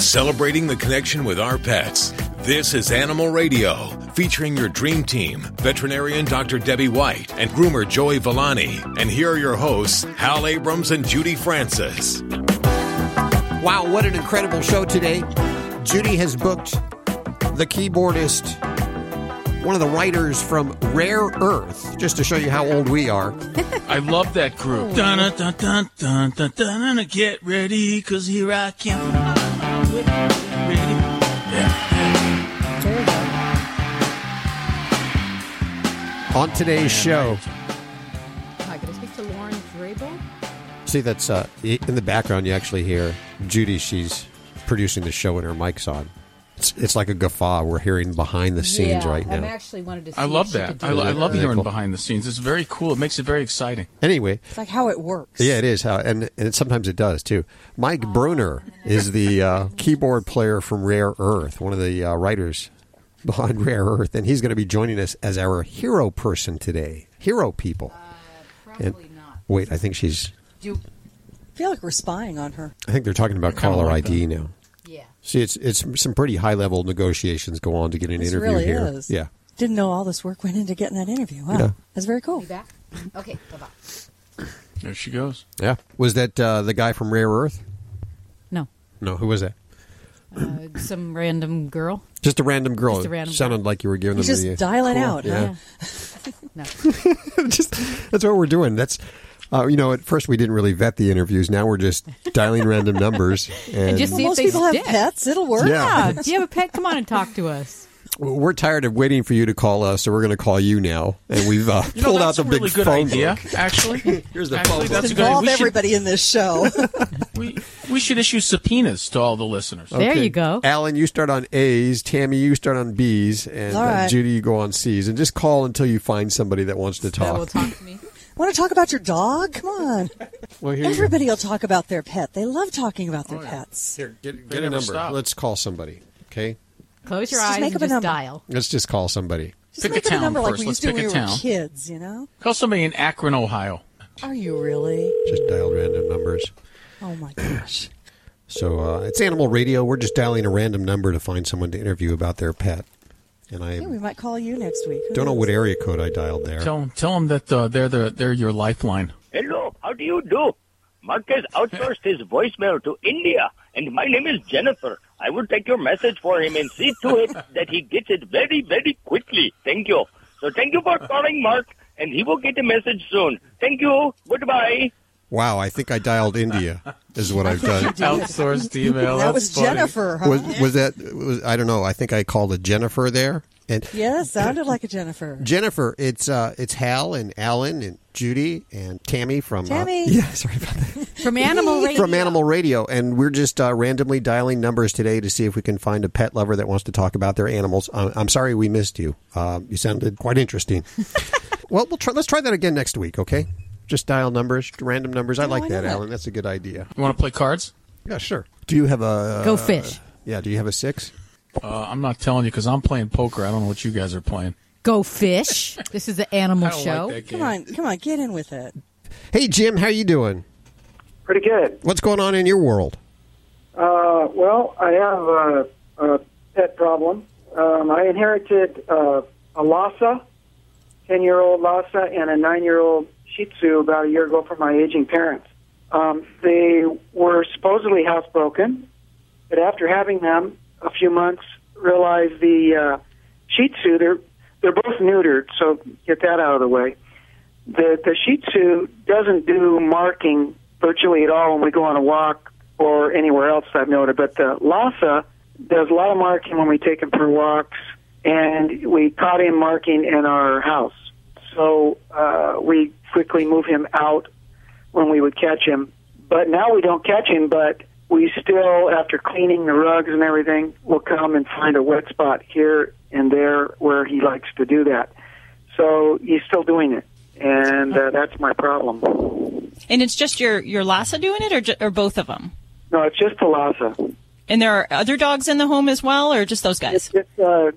celebrating the connection with our pets. This is Animal Radio, featuring your dream team, veterinarian Dr. Debbie White and groomer Joey Villani. And here are your hosts, Hal Abrams and Judy Francis. Wow, what an incredible show today. Judy has booked the keyboardist, one of the writers from Rare Earth, just to show you how old we are. I love that group. Dun, dun, dun, dun, dun, dun, dun, dun, get ready, cause here I come. On today's show, Hi, can I speak to Lauren Vrabel? see that's uh, in the background. You actually hear Judy. She's producing the show and her mic's on. It's, it's like a guffaw. We're hearing behind the scenes yeah, right I'm now. actually wanted to see I love that. I, lo- I love hearing cool. behind the scenes. It's very cool. It makes it very exciting. Anyway, It's like how it works. Yeah, it is how, and, and sometimes it does too. Mike Bruner is the uh, keyboard player from Rare Earth, one of the uh, writers behind Rare Earth, and he's going to be joining us as our hero person today. Hero people. Probably not. Wait, I think she's. I feel like we're spying on her. I think they're talking about caller like ID now. Yeah. See, it's it's some pretty high level negotiations go on to get an This interview really here. is. Yeah, Didn't know all this work went into getting that interview. Wow, Yeah. that's very cool. You back? Okay, bye-bye. There she goes. yeah. Was that uh, the guy from Rare Earth? No. No, who was that? Uh, some random girl? Just a random girl. Just a random Sounded girl. like you were giving He's them just the dialing Cool. out. Yeah. huh? No. just that's what we're doing. That's uh, you know, at first we didn't really vet the interviews. Now we're just dialing random numbers, and, just Well, See if most they people stick. have pets. It'll work. Yeah. Yeah. Do you have a pet? Come on and talk to us. We're tired of waiting for you to call us, so we're going to call you now. And we've uh, You know, pulled out the a big really good phone idea, book. actually. Here's the Actually, phone book. that's a good Involve we should, everybody in this show. we, we should issue subpoenas to all the listeners. There Okay. you go. Alan, you start on A's. Tammy, you start on B's, and All uh. Judy, you go on C's. And just call until you find somebody that wants to talk. That talk. will talk to me. Want to talk about your dog? Come on. well, here. Everybody will talk about their pet. They love talking about their pets. Here, get, get a number. stop. Let's call somebody. Okay, Close your Just eyes make and up a just number. dial. let's just call somebody. Just Pick a make it town number like first. we Let's used to when pick we a were town. kids. You know? Call somebody in Akron, Ohio. Are you really? Just dialed random numbers. Oh my gosh. So uh, it's Animal Radio. We're just dialing a random number to find someone to interview about their pet. And I Yeah, we might call you next week. Who don't know knows? what area code I dialed there. Tell, tell them that uh, they're, the, they're your lifeline. Hello, how do you do? Marquez outsourced his voicemail to India, and my name is Jennifer. I will take your message for him and see to it that he gets it very, very quickly. Thank you. So thank you for calling, Mark, and he will get a message soon. Thank you. Goodbye. Wow, I think I dialed India. Is what I've done. Outsourced email. That That's was funny. Jennifer. Huh? Was was that? Was, I don't know. I think I called a Jennifer there. And yeah, sounded like a Jennifer. Jennifer, it's uh, it's Hal and Alan and Judy and Tammy from Tammy. Uh, yeah, sorry about that. From Animal Radio. from Animal Radio, and we're just uh, randomly dialing numbers today to see if we can find a pet lover that wants to talk about their animals. Uh, I'm sorry we missed you. Uh, you sounded quite interesting. well, we'll try. Let's try that again next week. Okay. Just dial numbers, random numbers. I like that. Alan. That's a good idea. You want to play cards? Yeah, sure. Do you have a Go fish. Yeah. Do you have a six? Uh, I'm not telling you because I'm playing poker. I don't know what you guys are playing. Go fish. This is the animal I don't show. like that game. Come on, come on, get in with it. Hey, Jim. How you doing? Pretty good. What's going on in your world? Uh, well, I have a, a pet problem. Um, I inherited uh, a Lhasa, 10 year old Lhasa, and a 9 year old Shih Tzu about a year ago from my aging parents. Um, they were supposedly housebroken, but after having them a few months, realized the uh, Shih Tzu, they're, they're both neutered, so get that out of the way. The, the Shih Tzu doesn't do marking virtually at all when we go on a walk or anywhere else I've noted, but the Lhasa does a lot of marking when we take him for walks, and we caught him marking in our house. So uh, we quickly move him out when we would catch him. But now we don't catch him, but we still, after cleaning the rugs and everything, will come and find a wet spot here and there where he likes to do that. So he's still doing it, and uh, that's my problem. And it's just your your Lhasa doing it, or ju- or both of them? No, it's just the Lhasa. And there are other dogs in the home as well, or just those guys? It's it's uh,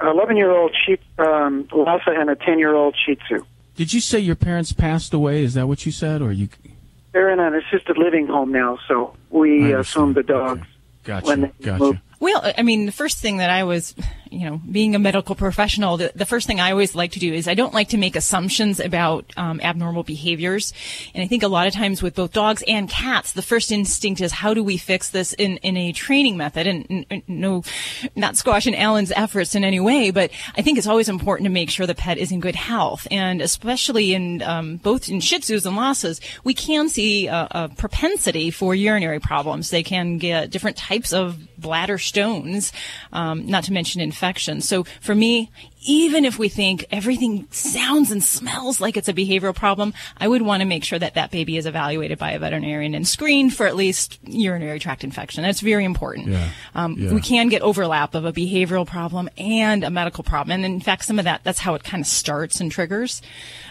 an 11 year old Shih um, Lhasa and a 10 year old Shih Tzu. Did you say your parents passed away? Is that what you said, or you? They're in an assisted living home now, so we assume the understand. dogs Gotcha. when they Gotcha. move. Well, I mean, the first thing that I was, you know, being a medical professional, the, the first thing I always like to do is I don't like to make assumptions about um, abnormal behaviors. And I think a lot of times with both dogs and cats, the first instinct is how do we fix this in, in a training method? And, and no, not squashing Alan's efforts in any way, but I think it's always important to make sure the pet is in good health. And especially in um, both in Shih Tzus and Lhasas, we can see a, a propensity for urinary problems. They can get different types of bladder stones, um, not to mention infections. So for me, even if we think everything sounds and smells like it's a behavioral problem, I would want to make sure that that baby is evaluated by a veterinarian and screened for at least urinary tract infection. That's very important. Yeah. Um, Yeah. We can get overlap of a behavioral problem and a medical problem. And in fact, some of that, that's how it kind of starts and triggers.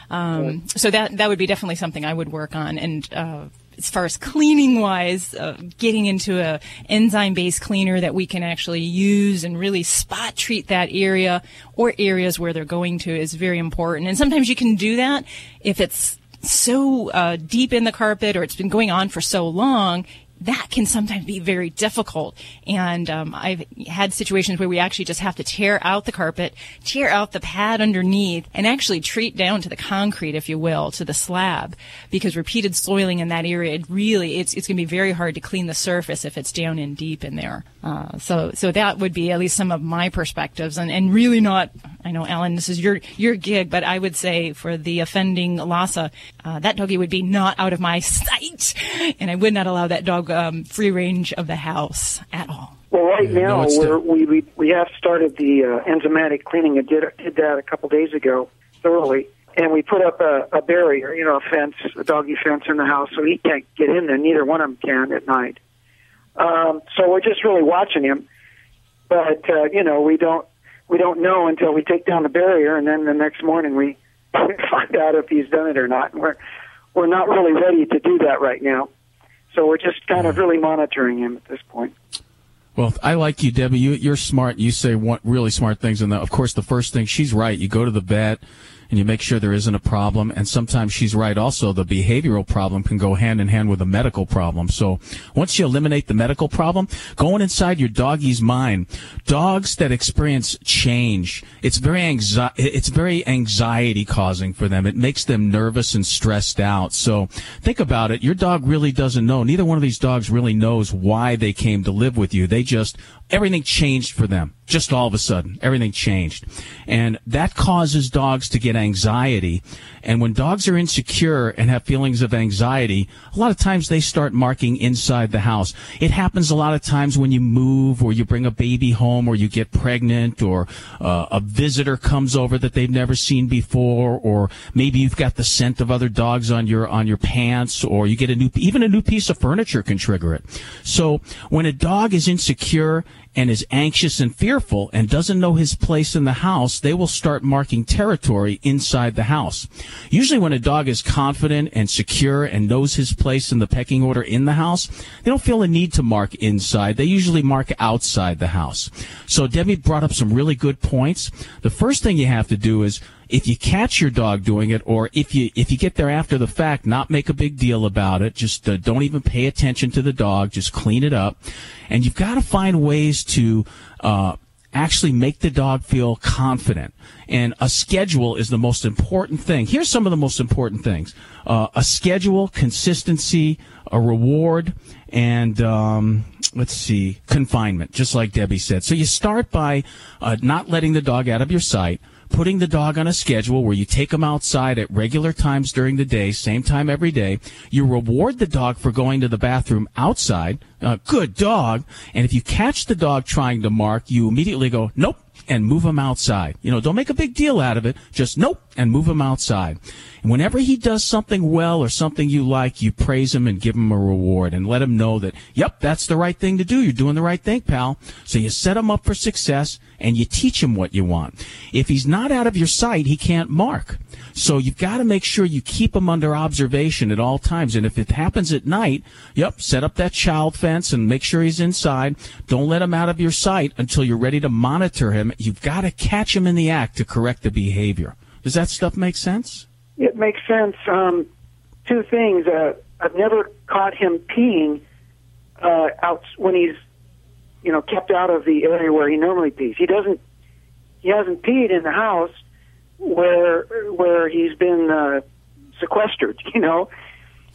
Um, so that, that would be definitely something I would work on. And, uh, as far as cleaning wise, uh, getting into a enzyme based cleaner that we can actually use and really spot treat that area or areas where they're going to is very important. And sometimes you can do that if it's so uh, deep in the carpet or it's been going on for so long. That can sometimes be very difficult. And um, I've had situations where we actually just have to tear out the carpet, tear out the pad underneath, and actually treat down to the concrete, if you will, to the slab, because repeated soiling in that area, it really, it's, it's going to be very hard to clean the surface if it's down in deep in there. Uh, so, so that would be at least some of my perspectives, and, and really not. I know, Alan, this is your your gig, but I would say for the offending Lhasa, uh, that doggy would be not out of my sight, and I would not allow that dog um, free range of the house at all. Well, right Yeah, now it's we're, still- we we we have started the uh, enzymatic cleaning and did did that a couple days ago thoroughly, and we put up a, a barrier, you know, a fence, a doggy fence in the house, so he can't get in there. Neither one of them can at night. Um, so we're just really watching him, but uh, you know, we don't we don't know until we take down the barrier, and then the next morning we find out if he's done it or not. And we're we're not really ready to do that right now, so we're just kind of really monitoring him at this point. Well, I like you, Debbie. You, you're smart. You say really smart things. And the, of course, the first thing, she's right. You go to the vet and you make sure there isn't a problem. And sometimes she's right also. The behavioral problem can go hand in hand with a medical problem. So once you eliminate the medical problem, going inside your doggy's mind, dogs that experience change, it's very anxi- it's very anxiety causing for them. It makes them nervous and stressed out. So think about it. Your dog really doesn't know. Neither one of these dogs really knows why they came to live with you. They just, everything changed for them. Just all of a sudden, everything changed. And that causes dogs to get anxiety. And when dogs are insecure and have feelings of anxiety, a lot of times they start marking inside the house. It happens a lot of times when you move or you bring a baby home or you get pregnant or uh, a visitor comes over that they've never seen before or maybe you've got the scent of other dogs on your on your pants or you get a new even a new piece of furniture can trigger it. So when a dog is insecure and is anxious and fearful and doesn't know his place in the house, they will start marking territory inside the house. Usually when a dog is confident and secure and knows his place in the pecking order in the house, they don't feel a need to mark inside. They usually mark outside the house. So Debbie brought up some really good points. The first thing you have to do is if you catch your dog doing it or if you if you get there after the fact not make a big deal about it just uh, don't even pay attention to the dog just clean it up and you've got to find ways to uh, actually make the dog feel confident. And a schedule is the most important thing. Here's some of the most important things. Uh, a schedule consistency a reward and um, let's see confinement just like debbie said. So you start by uh, not letting the dog out of your sight putting the dog on a schedule where you take him outside at regular times during the day, same time every day. You reward the dog for going to the bathroom outside. Uh, good dog. And if you catch the dog trying to mark, you immediately go, nope, and move him outside. You know, don't make a big deal out of it. Just nope and move him outside. And whenever he does something well or something you like, you praise him and give him a reward and let him know that, yep, that's the right thing to do. You're doing the right thing, pal. So you set him up for success and you teach him what you want. If he's not out of your sight, he can't mark. So you've got to make sure you keep him under observation at all times. And if it happens at night, yep, set up that child fence and make sure he's inside. Don't let him out of your sight until you're ready to monitor him. You've got to catch him in the act to correct the behavior. Does that stuff make sense? It makes sense. Um, two things. Uh, I've never caught him peeing uh, out when he's you know, kept out of the area where he normally pees. He doesn't. He hasn't peed in the house where where he's been uh, sequestered. You know.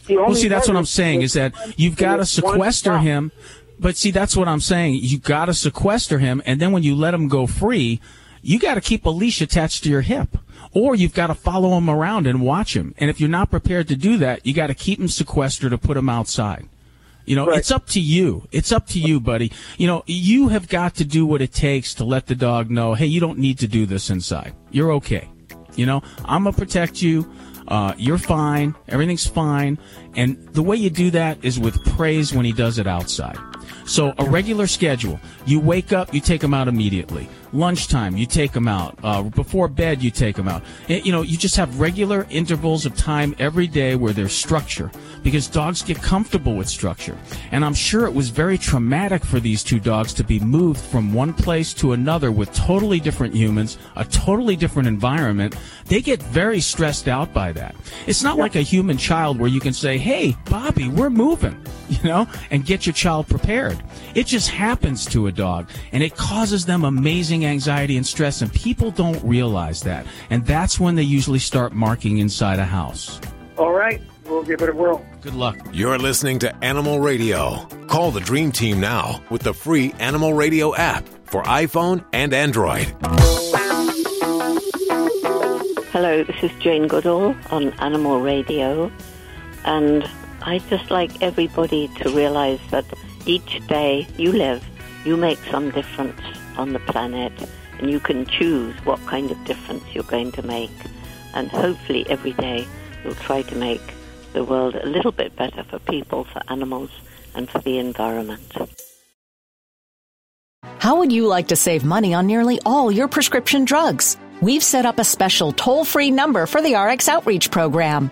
Well, see, that's what I'm saying is that you've got to sequester him. But see, that's what I'm saying. You got to sequester him, and then when you let him go free, you got to keep a leash attached to your hip, or you've got to follow him around and watch him. And if you're not prepared to do that, you got to keep him sequestered to put him outside. You know, Right. it's up to you. It's up to you, buddy. You know, you have got to do what it takes to let the dog know, hey, you don't need to do this inside. You're okay. You know, I'm gonna protect you. Uh, you're fine. Everything's fine. And the way you do that is with praise when he does it outside. So a regular schedule. You wake up, you take them out immediately. Lunchtime, you take them out. Uh, before bed, you take them out. Eh, You know, you just have regular intervals of time every day where there's structure because dogs get comfortable with structure. And I'm sure it was very traumatic for these two dogs to be moved from one place to another with totally different humans, a totally different environment. They get very stressed out by that. It's not like a human child where you can say, Hey, Bobby, we're moving, you know, and get your child prepared. It just happens to a dog and it causes them amazing anxiety and stress and people don't realize that. And that's when they usually start marking inside a house. All right, we'll give it a whirl. Good luck. You're listening to Animal Radio. Call the Dream Team now with the free Animal Radio app for iPhone and Android. Hello, this is Jane Goodall on Animal Radio, and I'd just like everybody to realize that each day you live, you make some difference on the planet, and you can choose what kind of difference you're going to make. And hopefully, every day you'll try to make the world a little bit better for people, for animals, and for the environment. How would you like to save money on nearly all your prescription drugs? We've set up a special toll free number for the RX Outreach Program.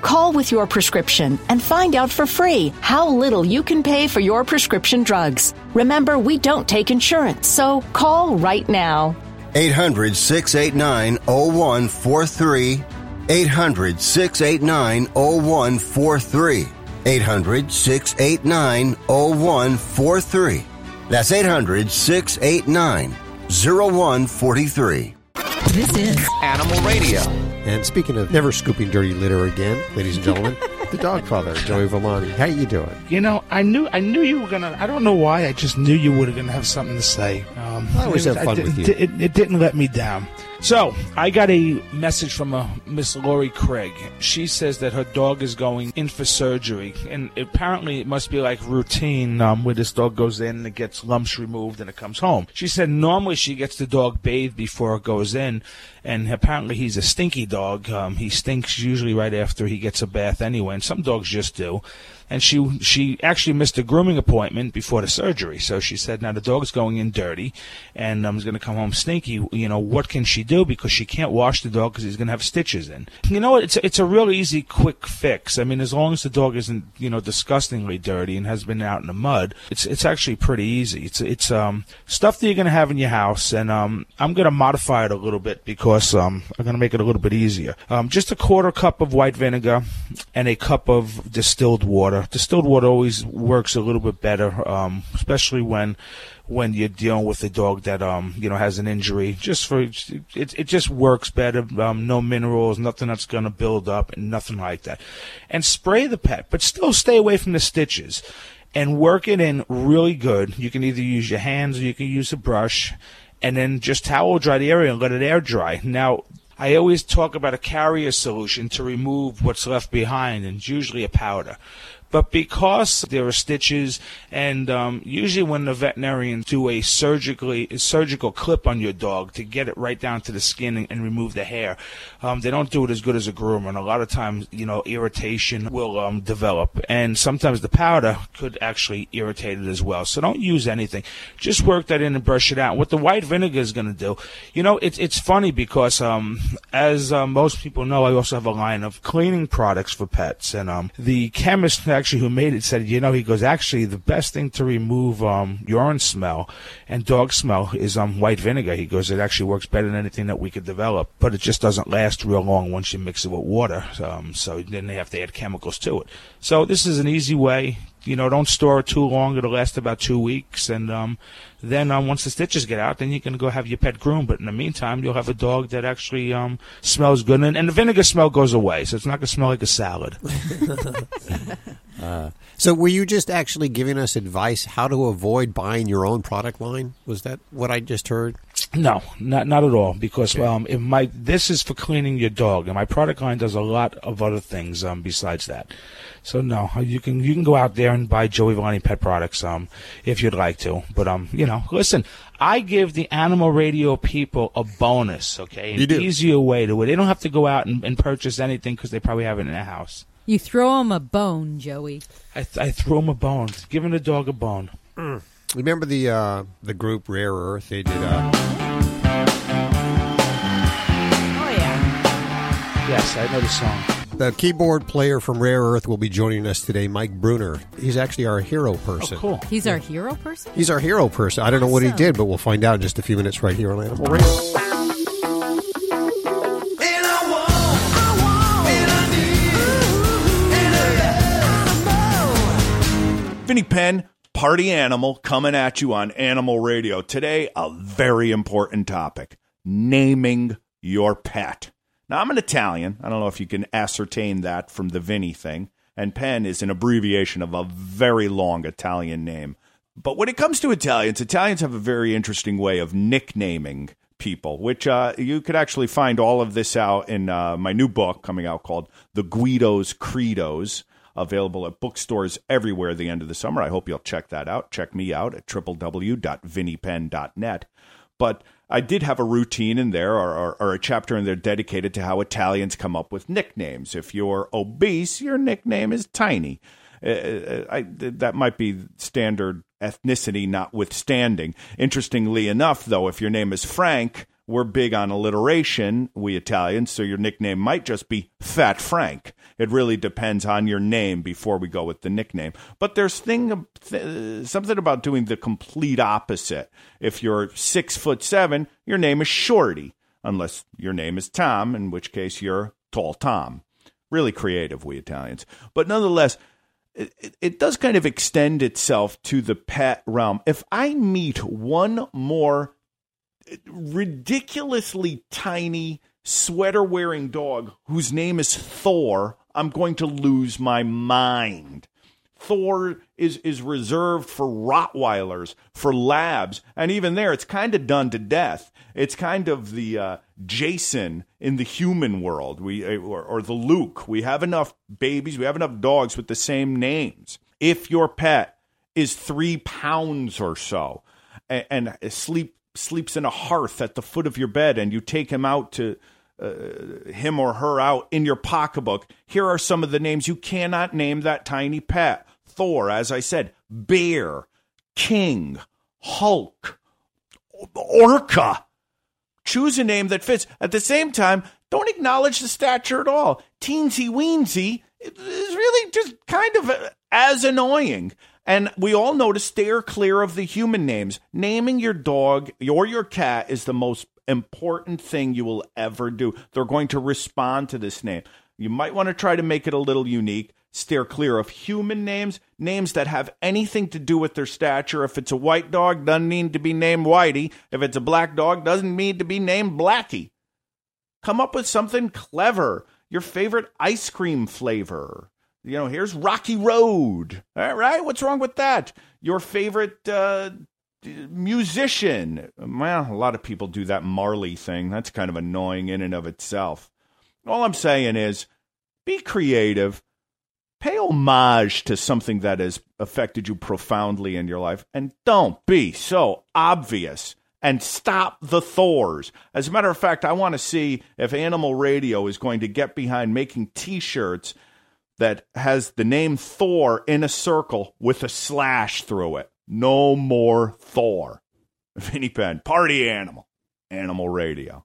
Call with your prescription and find out for free how little you can pay for your prescription drugs. Remember, we don't take insurance, so call right now. 800 689 0143. 800 689 0143. 800 689 0143. That's 800 689 0143. This is Animal Radio. And speaking of never scooping dirty litter again, ladies and gentlemen, the dog father, Joey Villani. How you doing? You know, I knew I knew you were gonna. I don't know why. I just knew you were gonna have something to say. Um, I always it- have fun I- with it- you. It, it didn't let me down. So I got a message from a Miss Lori Craig. She says that her dog is going in for surgery, and apparently it must be like routine um, where this dog goes in and it gets lumps removed and it comes home. She said normally she gets the dog bathed before it goes in, and apparently he's a stinky dog. Um, he stinks usually right after he gets a bath anyway, and some dogs just do. And she she actually missed a grooming appointment before the surgery. So she said, now the dog's going in dirty, and um, he's going to come home stinky. You know what can she do because she can't wash the dog because he's going to have stitches in. You know? It's it's a real easy, quick fix. I mean, as long as the dog isn't you know disgustingly dirty and has been out in the mud, it's it's actually pretty easy. It's it's um stuff that you're going to have in your house, and um I'm going to modify it a little bit because um I'm going to make it a little bit easier. Um, just a quarter cup of white vinegar and a cup of distilled water. Distilled water always works a little bit better, um, especially when when you're dealing with a dog that um you know has an injury. Just for it, it just works better. Um, no minerals, nothing that's going to build up, and nothing like that. And spray the pet, but still stay away from the stitches. And work it in really good. You can either use your hands or you can use a brush, and then just towel dry the area and let it air dry. Now I always talk about a carrier solution to remove what's left behind, and it's usually a powder. But because there are stitches, and um, usually when the veterinarians do a surgically a surgical clip on your dog to get it right down to the skin and, and remove the hair, um, they don't do it as good as a groomer. And a lot of times, you know, irritation will um, develop, and sometimes the powder could actually irritate it as well. So don't use anything. Just work that in and brush it out. What the white vinegar is going to do, you know, it's it's funny because um, as uh, most people know, I also have a line of cleaning products for pets, and um, the chemist actually who made it said, you know, he goes, actually, the best thing to remove um, urine smell and dog smell is um, white vinegar. He goes, it actually works better than anything that we could develop, but it just doesn't last real long once you mix it with water. Um, so then they have to add chemicals to it. So this is an easy way. You know, don't store it too long. It'll last about two weeks, and um, then um, once the stitches get out, then you can go have your pet groomed. But in the meantime, you'll have a dog that actually um, smells good, and, and the vinegar smell goes away, so it's not going to smell like a salad. Uh, so, were you just actually giving us advice how to avoid buying your own product line? Was that what I just heard? No, not not at all. Because um, if my this is for cleaning your dog, and my product line does a lot of other things um, besides that. So no, you can you can go out there and buy Joey Villani pet products um if you'd like to. But um you know listen, I give the animal radio people a bonus, okay, an You do. easier way to it. They don't have to go out and, and purchase anything because they probably have it in their house. You throw them a bone, Joey. I th- I throw them a bone, giving the dog a bone. Remember the uh, the group Rare Earth? They did. Uh, Oh yeah. Yes, I know the song. the keyboard player from Rare Earth will be joining us today, Mike Bruner. He's actually our hero person. Oh, cool. He's our hero person. He's our hero person. I don't know what he did, but we'll find out in just a few minutes right here on Animal Radio. Vinny Penn, party animal, coming at you on Animal Radio. Today, a very important topic naming your pet. Now, I'm an Italian. I don't know if you can ascertain that from the Vinny thing. And Penn is an abbreviation of a very long Italian name. But when it comes to Italians, Italians have a very interesting way of nicknaming people, which uh, you could actually find all of this out in uh, my new book coming out called The Guido's Credos available at bookstores everywhere the end of the summer. I hope you'll check that out. Check me out at www.vinnypenn.net. But I did have a routine in there or, or, or a chapter in there dedicated to how Italians come up with nicknames. If you're obese, your nickname is tiny. Uh, uh, I, that might be standard ethnicity notwithstanding. Interestingly enough, though, if your name is Frank, we're big on alliteration, we Italians, so your nickname might just be Fat Frank. It really depends on your name before we go with the nickname. But there's thing th- something about doing the complete opposite. If you're six foot seven, your name is Shorty, unless your name is Tom, in which case you're Tall Tom. Really creative, we Italians. But nonetheless, it, it- it does kind of extend itself to the pet realm. If I meet one more ridiculously tiny sweater wearing dog whose name is Thor, I'm going to lose my mind. Thor is is reserved for Rottweilers, for labs, and even there, it's kind of done to death. It's kind of the uh, Jason in the human world, we uh, or, or the Luke. We have enough babies, we have enough dogs with the same names. If your pet is three pounds or so, and, and sleep sleeps in a hearth at the foot of your bed, and you take him out to uh, him or her out in your pocketbook. Here are some of the names you cannot name that tiny pet Thor, as I said, Bear, King, Hulk, Orca. Choose a name that fits. At the same time, don't acknowledge the stature at all. Teensy weensy is really just kind of uh, as annoying. And we all know to steer clear of the human names. Naming your dog or your cat is the most important thing you will ever do. They're going to respond to this name. You might want to try to make it a little unique. Steer clear of human names, names that have anything to do with their stature. If it's a white dog, doesn't need to be named Whitey. If it's a black dog, doesn't need to be named Blackie. Come up with something clever. Your favorite ice cream flavor. You know, here's Rocky Road. All right, what's wrong with that? Your favorite uh, musician. Well, a lot of people do that Marley thing. That's kind of annoying in and of itself. All I'm saying is be creative. pay homage to something that has affected you profoundly in your life and don't be so obvious and stop the Thors. As a matter of fact, I want to see if Animal Radio is going to get behind making t shirts that has the name Thor in a circle with a slash through it. No more Thor. Vinny Penn, party animal, Animal Radio.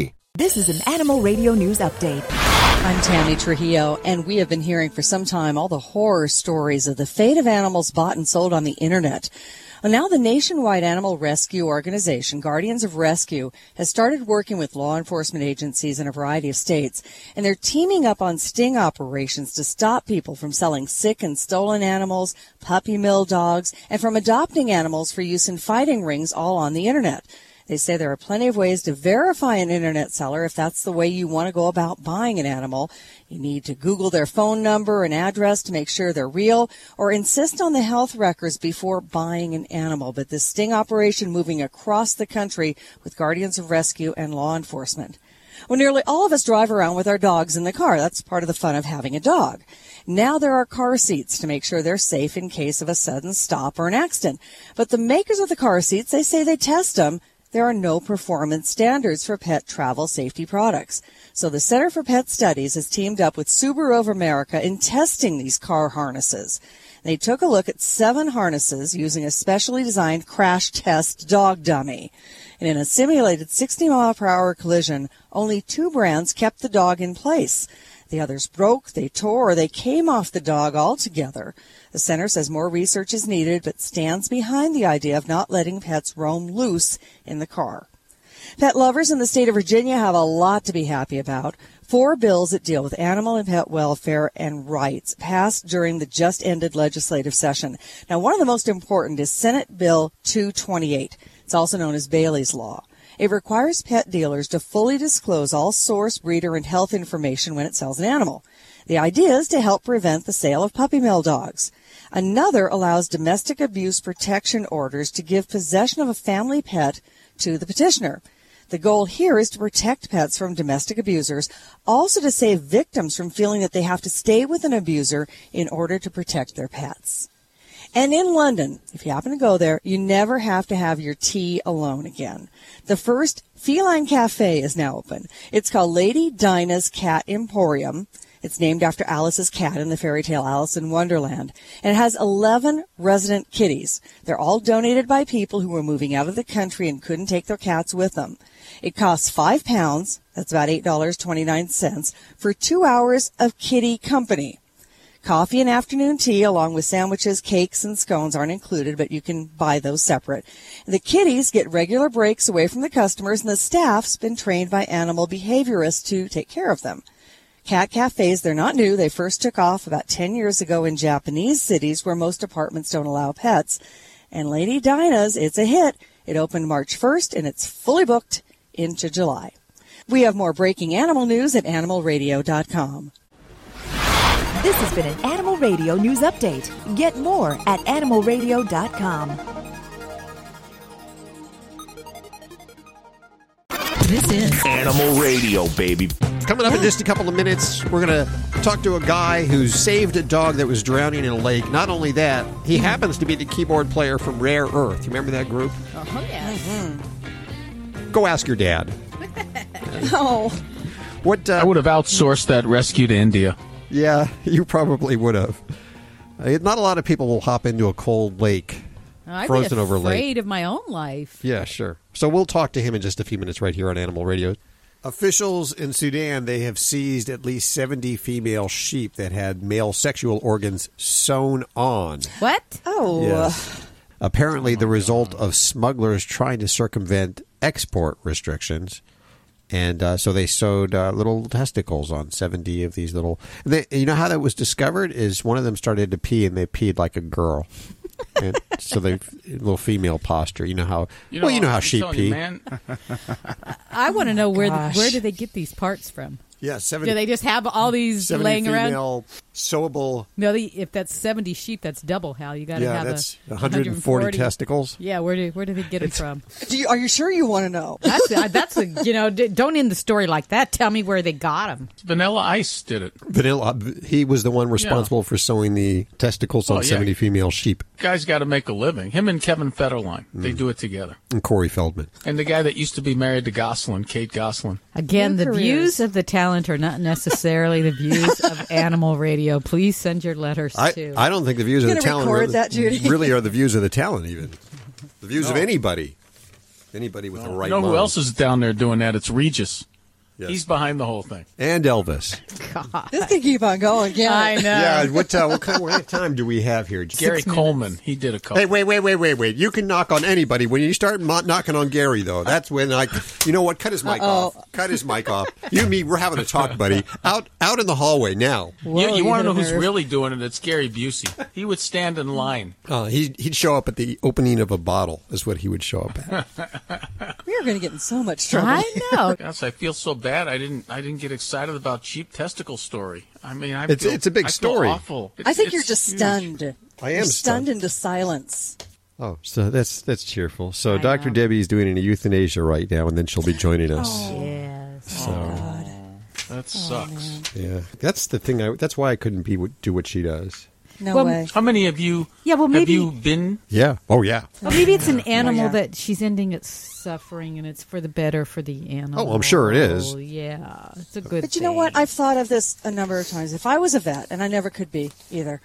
This is an Animal Radio News Update. I'm Tammy Trujillo, and we have been hearing for some time all the horror stories of the fate of animals bought and sold on the internet. Well, now the nationwide animal rescue organization, Guardians of Rescue, has started working with law enforcement agencies in a variety of states, and they're teaming up on sting operations to stop people from selling sick and stolen animals, puppy mill dogs, and from adopting animals for use in fighting rings all on the internet. They say there are plenty of ways to verify an internet seller if that's the way you want to go about buying an animal. You need to Google their phone number and address to make sure they're real or insist on the health records before buying an animal. But this sting operation moving across the country with Guardians of Rescue and law enforcement. Well, nearly all of us drive around with our dogs in the car. That's part of the fun of having a dog. Now there are car seats to make sure they're safe in case of a sudden stop or an accident. But the makers of the car seats, they say they test them there are no performance standards for pet travel safety products. So the Center for Pet Studies has teamed up with Subaru of America in testing these car harnesses. They took a look at seven harnesses using a specially designed crash test dog dummy. And in a simulated 60 mile per hour collision, only two brands kept the dog in place. The others broke, they tore, or they came off the dog altogether. The center says more research is needed, but stands behind the idea of not letting pets roam loose in the car. Pet lovers in the state of Virginia have a lot to be happy about. Four bills that deal with animal and pet welfare and rights passed during the just ended legislative session. Now, one of the most important is Senate Bill 228. It's also known as Bailey's Law. It requires pet dealers to fully disclose all source, breeder, and health information when it sells an animal. The idea is to help prevent the sale of puppy mill dogs. Another allows domestic abuse protection orders to give possession of a family pet to the petitioner. The goal here is to protect pets from domestic abusers, also to save victims from feeling that they have to stay with an abuser in order to protect their pets. And in London, if you happen to go there, you never have to have your tea alone again. The first feline cafe is now open. It's called Lady Dinah's Cat Emporium. It's named after Alice's cat in the fairy tale Alice in Wonderland. And it has 11 resident kitties. They're all donated by people who were moving out of the country and couldn't take their cats with them. It costs five pounds, that's about $8.29, for two hours of kitty company. Coffee and afternoon tea, along with sandwiches, cakes, and scones, aren't included, but you can buy those separate. The kitties get regular breaks away from the customers, and the staff's been trained by animal behaviorists to take care of them. Cat cafes, they're not new. They first took off about 10 years ago in Japanese cities where most apartments don't allow pets. And Lady Dinah's, it's a hit. It opened March 1st and it's fully booked into July. We have more breaking animal news at animalradio.com. This has been an Animal Radio News Update. Get more at animalradio.com. This is Animal Radio, baby. Coming up in just a couple of minutes, we're going to talk to a guy who saved a dog that was drowning in a lake. Not only that, he happens to be the keyboard player from Rare Earth. You remember that group? Oh, yes. Go ask your dad. Oh. What uh, I would have outsourced that rescue to India. Yeah, you probably would have. Uh, Not a lot of people will hop into a cold lake, I'd frozen be over lake. afraid of my own life. Yeah, sure. So we'll talk to him in just a few minutes right here on Animal Radio. Officials in Sudan, they have seized at least 70 female sheep that had male sexual organs sewn on. What? Oh. Yes. Apparently, the result of smugglers trying to circumvent export restrictions. And uh, so they sewed uh, little testicles on 70 of these little. They, you know how that was discovered? Is one of them started to pee and they peed like a girl. And so they little female posture. You know how well you know how I'm sheep pee. you, man. I want to know oh, where the, where do they get these parts from? Yeah, 70, Do they just have all these laying around? female sewable. No, the, if that's seventy sheep, that's double. Hal, you got to Yeah, have that's a 140 testicles. Yeah, where do where do they get it from? Do you, are you sure you want to know? That's a, that's a you know don't end the story like that. Tell me where they got them. Vanilla Ice did it. Vanilla. He was the one responsible for sewing the testicles on Oh, yeah. 70 female sheep. Guy's got to make a living. Him and Kevin Federline, Mm. they do it together. And Corey Feldman. And the guy that used to be married to Gosselin, Kate Gosselin. Again, New the careers. views of the talent are not necessarily the views of Animal Radio. Please send your letters I, to. I don't think the views of the talent record really, that, Judy? really are the views of the talent, even. The views of anybody. Anybody with the right you know mind. who else is down there doing that? It's Regis. Yes. He's behind the whole thing. And Elvis. God. This can keep on going. Yeah. I know. Yeah, what, uh, what kind what time do we have here? Gary Coleman, he did a couple. Hey, wait, wait, wait, wait, wait. You can knock on anybody. When you start mo- knocking on Gary, though, that's when I, you know what? Cut his mic Uh-oh. off. Cut his mic off. You and me, we're having a talk, buddy. Out, out in the hallway now. you Whoa, you you want to know who's nerve. really doing it? It's Gary Busey. He would stand in line. Uh, he, he'd show up at the opening of a bottle. Is what he would show up at. We are going to get in so much trouble. I know. Gosh, I feel so bad. I didn't. I didn't get excited about cheap testicle story. I mean, I It's- feel- it's a big I feel story. awful. I think you're just huge. stunned. I You're am stunned stunned. into silence. Oh, so that's that's cheerful. So I Dr. know. Debbie is doing a euthanasia right now, and then she'll be joining us. Oh. Yes. Oh, that oh, sucks. Yeah, that's the thing. I, that's why I couldn't be do what she does. No Well, way. How many of you? Yeah, well, have you been? Yeah. Oh, yeah. Well, maybe it's an oh, animal yeah. that she's ending its suffering, and it's for the better for the animal. Oh, I'm sure it is. Oh, yeah, it's a good. But you know what? I've thought of this a number of times. If I was a vet, and I never could be either,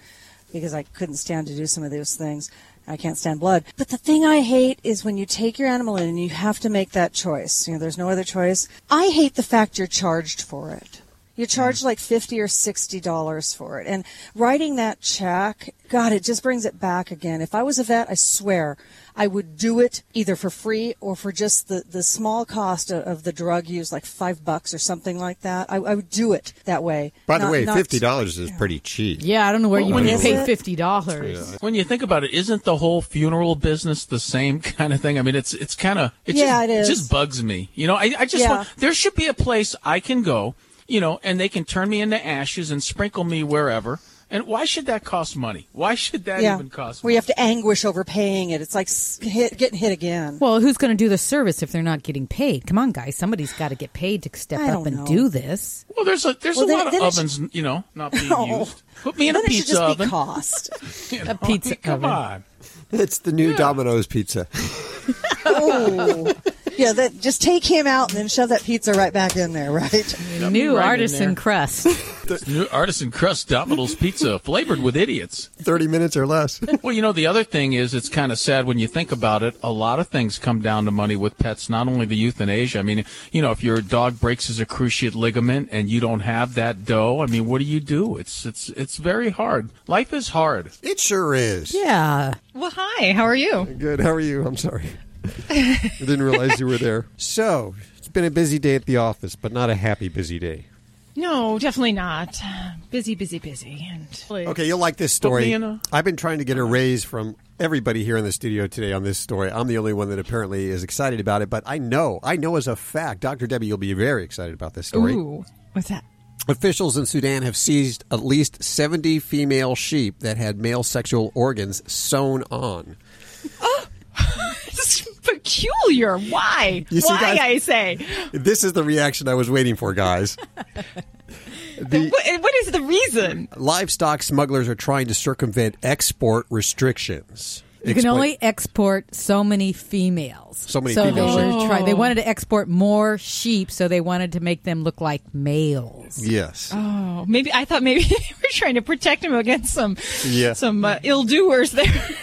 because I couldn't stand to do some of those things. I can't stand blood. But the thing I hate is when you take your animal in and you have to make that choice. You know, there's no other choice. I hate the fact you're charged for it. You charge like fifty or sixty dollars for it, and writing that check, God, it just brings it back again. If I was a vet, I swear I would do it either for free or for just the, the small cost of, of the drug use, like five bucks or something like that. I, I would do it that way. By the Not- way, not- fifty dollars is pretty cheap. Yeah, I don't know where you When would you- pay it? fifty dollars. When you think about it, isn't the whole funeral business the same kind of thing? I mean, it's it's kind of it Yeah, just, it is. just bugs me. You know, I, I just Yeah. want, there should be a place I can go, you know, and they can turn me into ashes and sprinkle me wherever. And why should that cost money? Why should that yeah, even cost? where you have to anguish over paying it. It's like hit, getting hit again. Well, who's going to do the service if they're not getting paid? Come on, guys, somebody's got to get paid to step I up and know. do this. Well, there's a there's Well, a then- lot of then it ovens, you know, not being Oh. used. Put me in a then it should pizza just oven. be cost. You know, pizza Come oven. on. It's the new Domino's pizza. oh, yeah. That just take him out and then shove that pizza right back in there, right? Got New right artisan there. crust. New artisan crust Domino's pizza flavored with idiots. Thirty minutes or less. Well, you know, the other thing is it's kind of sad when you think about it. A lot of things come down to money with pets, not only the euthanasia. I mean, you know, if your dog breaks his cruciate ligament and you don't have that dough, I mean, what do you do? It's it's it's very hard. Life is hard. It sure is. yeah. Well, hi. How are you? Good. How are you? I'm sorry. I didn't realize you were there. So it's been a busy day at the office, but not a happy busy day. No, definitely not. Busy, busy, busy. And Okay, you'll like this story. in a- I've been trying to get a raise from everybody here in the studio today on this story. I'm the only one that apparently is excited about it, but I know, I know as a fact, Dr. Debbie, you'll be very excited about this story. Ooh, what's that? Officials in Sudan have seized at least 70 female sheep that had male sexual organs sewn on. It's peculiar. Why? You see, Why? guys- I say. This is the reaction I was waiting for, guys. The What, what is the reason? livestock smugglers are trying to circumvent export restrictions. You can Explain- only export so many females. So many so female they sheep. were try- They Oh. wanted to export more sheep, so they wanted to make them look like males. Yes. Oh, maybe I thought maybe they were trying to protect him against some Yeah. some uh, ill doers there.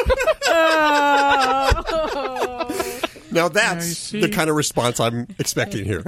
Now that's the kind of response I'm expecting here.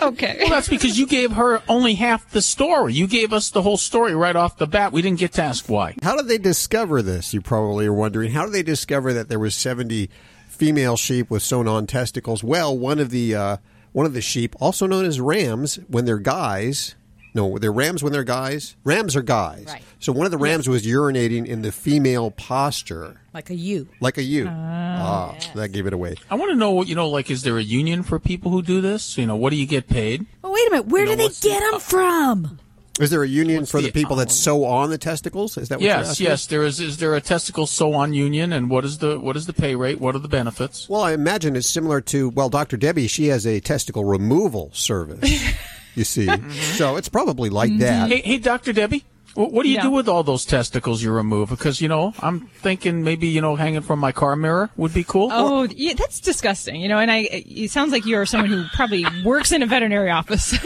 okay. Well, that's because you gave her only half the story. You gave us the whole story right off the bat. We didn't get to ask why. How did they discover this? You probably are wondering. How did they discover that there was 70 female sheep with sewn-on testicles? Well, one of the uh, one of the sheep, also known as rams, when they're guys. No, they're rams when they're guys. Rams are guys. Right. So one of the rams was urinating in the female posture, Like a U. like a U. ewe. Ah, that gave it away. I want to know, you know, like, is there a union for people who do this? You know, what do you get paid? Well, wait a minute. Where You know, do they what's the- get them from? Is there a union for the, the- people that sew on the testicles? Is that what you're Yes, asking? yes. There is. Is there a testicle sew-on union, and what is the what is the pay rate? What are the benefits? Well, I imagine it's similar to well, Dr. Debbie. She has a testicle removal service. you see, mm-hmm. so it's probably like mm-hmm. that. Hey, hey, Doctor Debbie, wh- what do you Yeah. do with all those testicles you remove? Because you know, I'm thinking maybe you know, hanging from my car mirror would be cool. Oh, yeah, that's disgusting. You know, and I it sounds like you're someone who probably works in a veterinary office.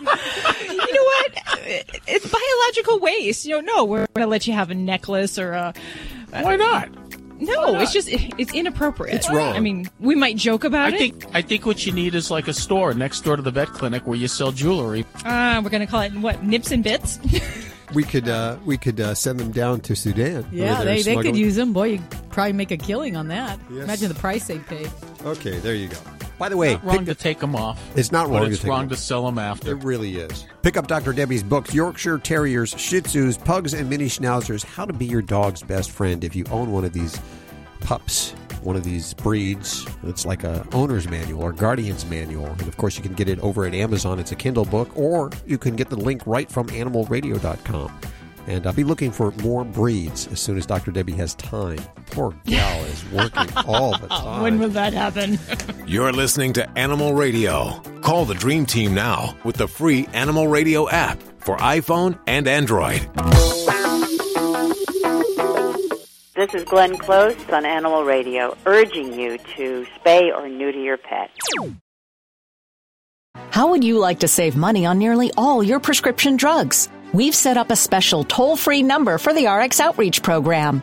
you know what? It's biological waste. You know, no, we're going to let you have a necklace or a. Why not? No, it's just it's inappropriate. It's wrong. I mean, we might joke about I it. think I think what you need is like a store next door to the vet clinic where you sell jewelry. uh, we're going to call it what nips and bits. We could uh, we could uh, send them down to Sudan. Yeah, where they're they, they could smuggling- use them. Boy, you'd probably make a killing on that. Yes. Imagine the price they'd pay. Okay, there you go. By the way, Not wrong pick- to take them off. It's not wrong It's to wrong to sell them after. It really is. Pick up Dr. Debbie's books, Yorkshire Terriers, Shih Tzus, Pugs, and Mini Schnauzers, How to Be Your Dog's Best Friend. If you own one of these pups, one of these breeds, it's like a owner's manual or guardian's manual. And of course, you can get it over at Amazon. It's a Kindle book, or you can get the link right from animalradio.com. And I'll be looking for more breeds as soon as Dr. Debbie has time. Poor gal is working all the time. when will that happen? You're listening to Animal Radio. Call the Dream Team now with the free Animal Radio app for iPhone and Android. This is Glenn Close on Animal Radio, urging you to spay or neuter your pet. How would you like to save money on nearly all your prescription drugs? We've set up a special toll free number for the RX Outreach Program.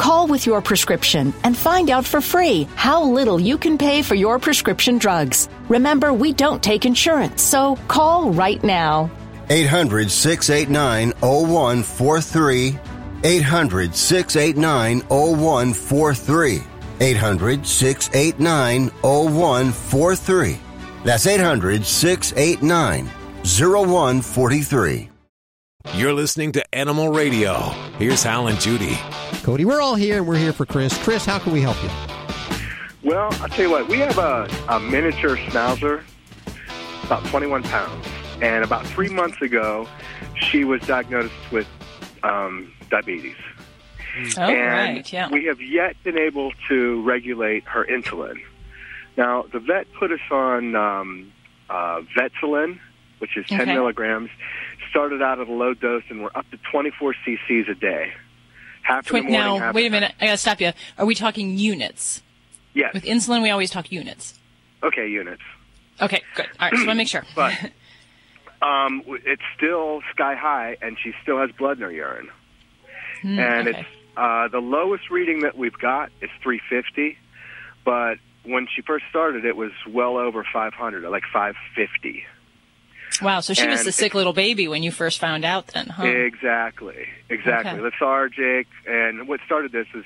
Call with your prescription and find out for free how little you can pay for your prescription drugs. Remember, we don't take insurance, so call right now. 800 689 0143. 800 689 0143. 800 689 0143. That's 800 689 0143. You're listening to Animal Radio. Here's Hal and Judy. Cody, we're all here and we're here for Chris. Chris, how can we help you? Well, I'll tell you what, we have a, a miniature schnauzer, about 21 pounds. And about three months ago, she was diagnosed with um, diabetes. Oh, and right, yeah. we have yet been able to regulate her insulin. Now, the vet put us on um, uh, Vetsulin, which is 10 Okay. milligrams. Started out at a low dose, and we're up to 24 cc's a day. Half in the morning, now, wait a minute. I got to stop you. Are we talking units? Yes. With insulin, we always talk units. Okay, units. Okay, good. All right, just want to make sure. But um, it's still sky high, and she still has blood in her urine. Hmm, and okay. it's uh, the lowest reading that we've got is 350, but when she first started, it was well over 500, like 550. Wow, so she was And the sick little baby when you first found out then, huh? Exactly, exactly. Okay. Lethargic, and what started this is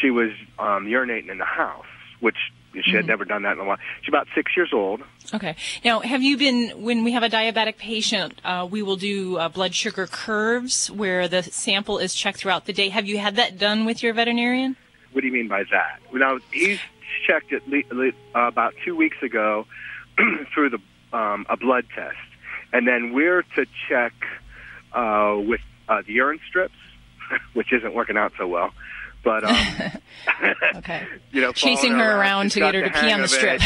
she was um, urinating in the house, which she had Mhm. never done that in a while. She's about six years old. Okay. Now, have you been, when we have a diabetic patient, uh, we will do uh, blood sugar curves where the sample is checked throughout the day. Have you had that done with your veterinarian? What do you mean by that? Now he's checked it le- le- uh, about two weeks ago through the um, a blood test, and then we're to check uh, with uh, the urine strips, which isn't working out so well. But um, okay, you know, Chasing her around she's to get her to pee on the strip.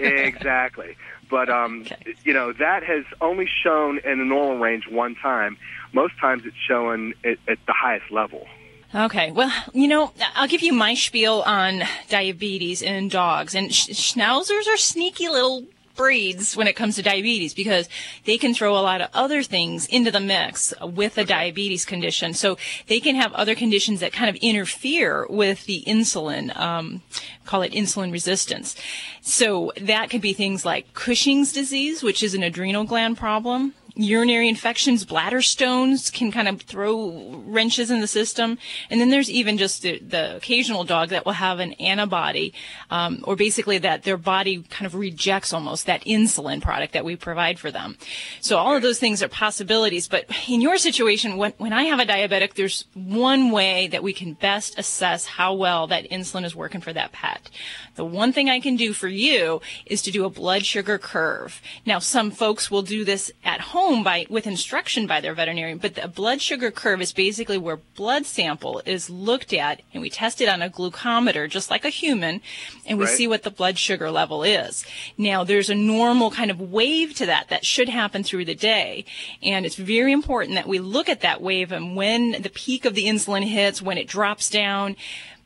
exactly. But um, you know, that has only shown in the normal range one time. Most times, it's showing it at the highest level. Okay, well, you know, I'll give you my spiel on diabetes in dogs. And sch- schnauzers are sneaky little breeds when it comes to diabetes because they can throw a lot of other things into the mix with a diabetes condition. So they can have other conditions that kind of interfere with the insulin, um, call it insulin resistance. So that could be things like Cushing's disease, which is an adrenal gland problem urinary infections, bladder stones can kind of throw wrenches in the system. And then there's even just the, the occasional dog that will have an antibody, um, or basically that their body kind of rejects almost that insulin product that we provide for them. So all of those things are possibilities. But in your situation, when, when I have a diabetic, there's one way that we can best assess how well that insulin is working for that pet. The one thing I can do for you is to do a blood sugar curve. Now, some folks will do this at home by with instruction by their veterinarian, but the blood sugar curve is basically where blood sample is looked at and we test it on a glucometer just like a human and we Right. see what the blood sugar level is. Now, there's a normal kind of wave to that that should happen through the day, and it's very important that we look at that wave and when the peak of the insulin hits, when it drops down,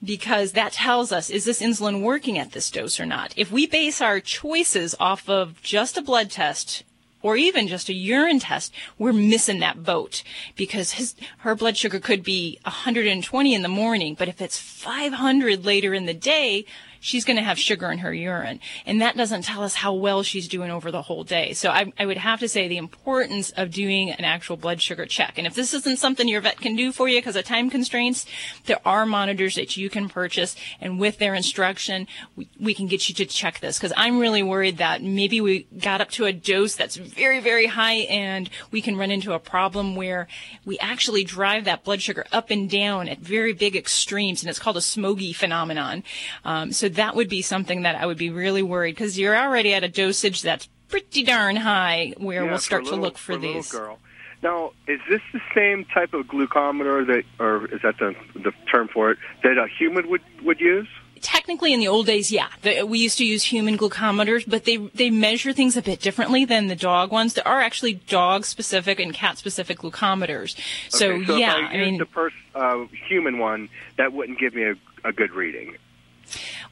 because that tells us is this insulin working at this dose or not. If we base our choices off of just a blood test or even just a urine test, we're missing that boat because his, her blood sugar could be 120 in the morning, but if it's 500 later in the day, she's going to have sugar in her urine. And that doesn't tell us how well she's doing over the whole day. So I, I would have to say the importance of doing an actual blood sugar check. And if this isn't something your vet can do for you because of time constraints, there are monitors that you can purchase. And with their instruction, we, we can get you to check this because I'm really worried that maybe we got up to a dose that's very, very high and we can run into a problem where we actually drive that blood sugar up and down at very big extremes. And it's called a Somogyi phenomenon. Um, so that would be something that I would be really worried because you're already at a dosage that's pretty darn high where Yeah, we'll start a to look for, little these. girl. Now, is this the same type of glucometer that, or is that the the term for it that a human would would use? Technically, in the old days, yeah, the, we used to use human glucometers, but they they measure things a bit differently than the dog ones. There are actually dog-specific and cat-specific glucometers. So, Okay, so yeah, if I, I mean, the pers- uh, human one, that wouldn't give me a, a good reading.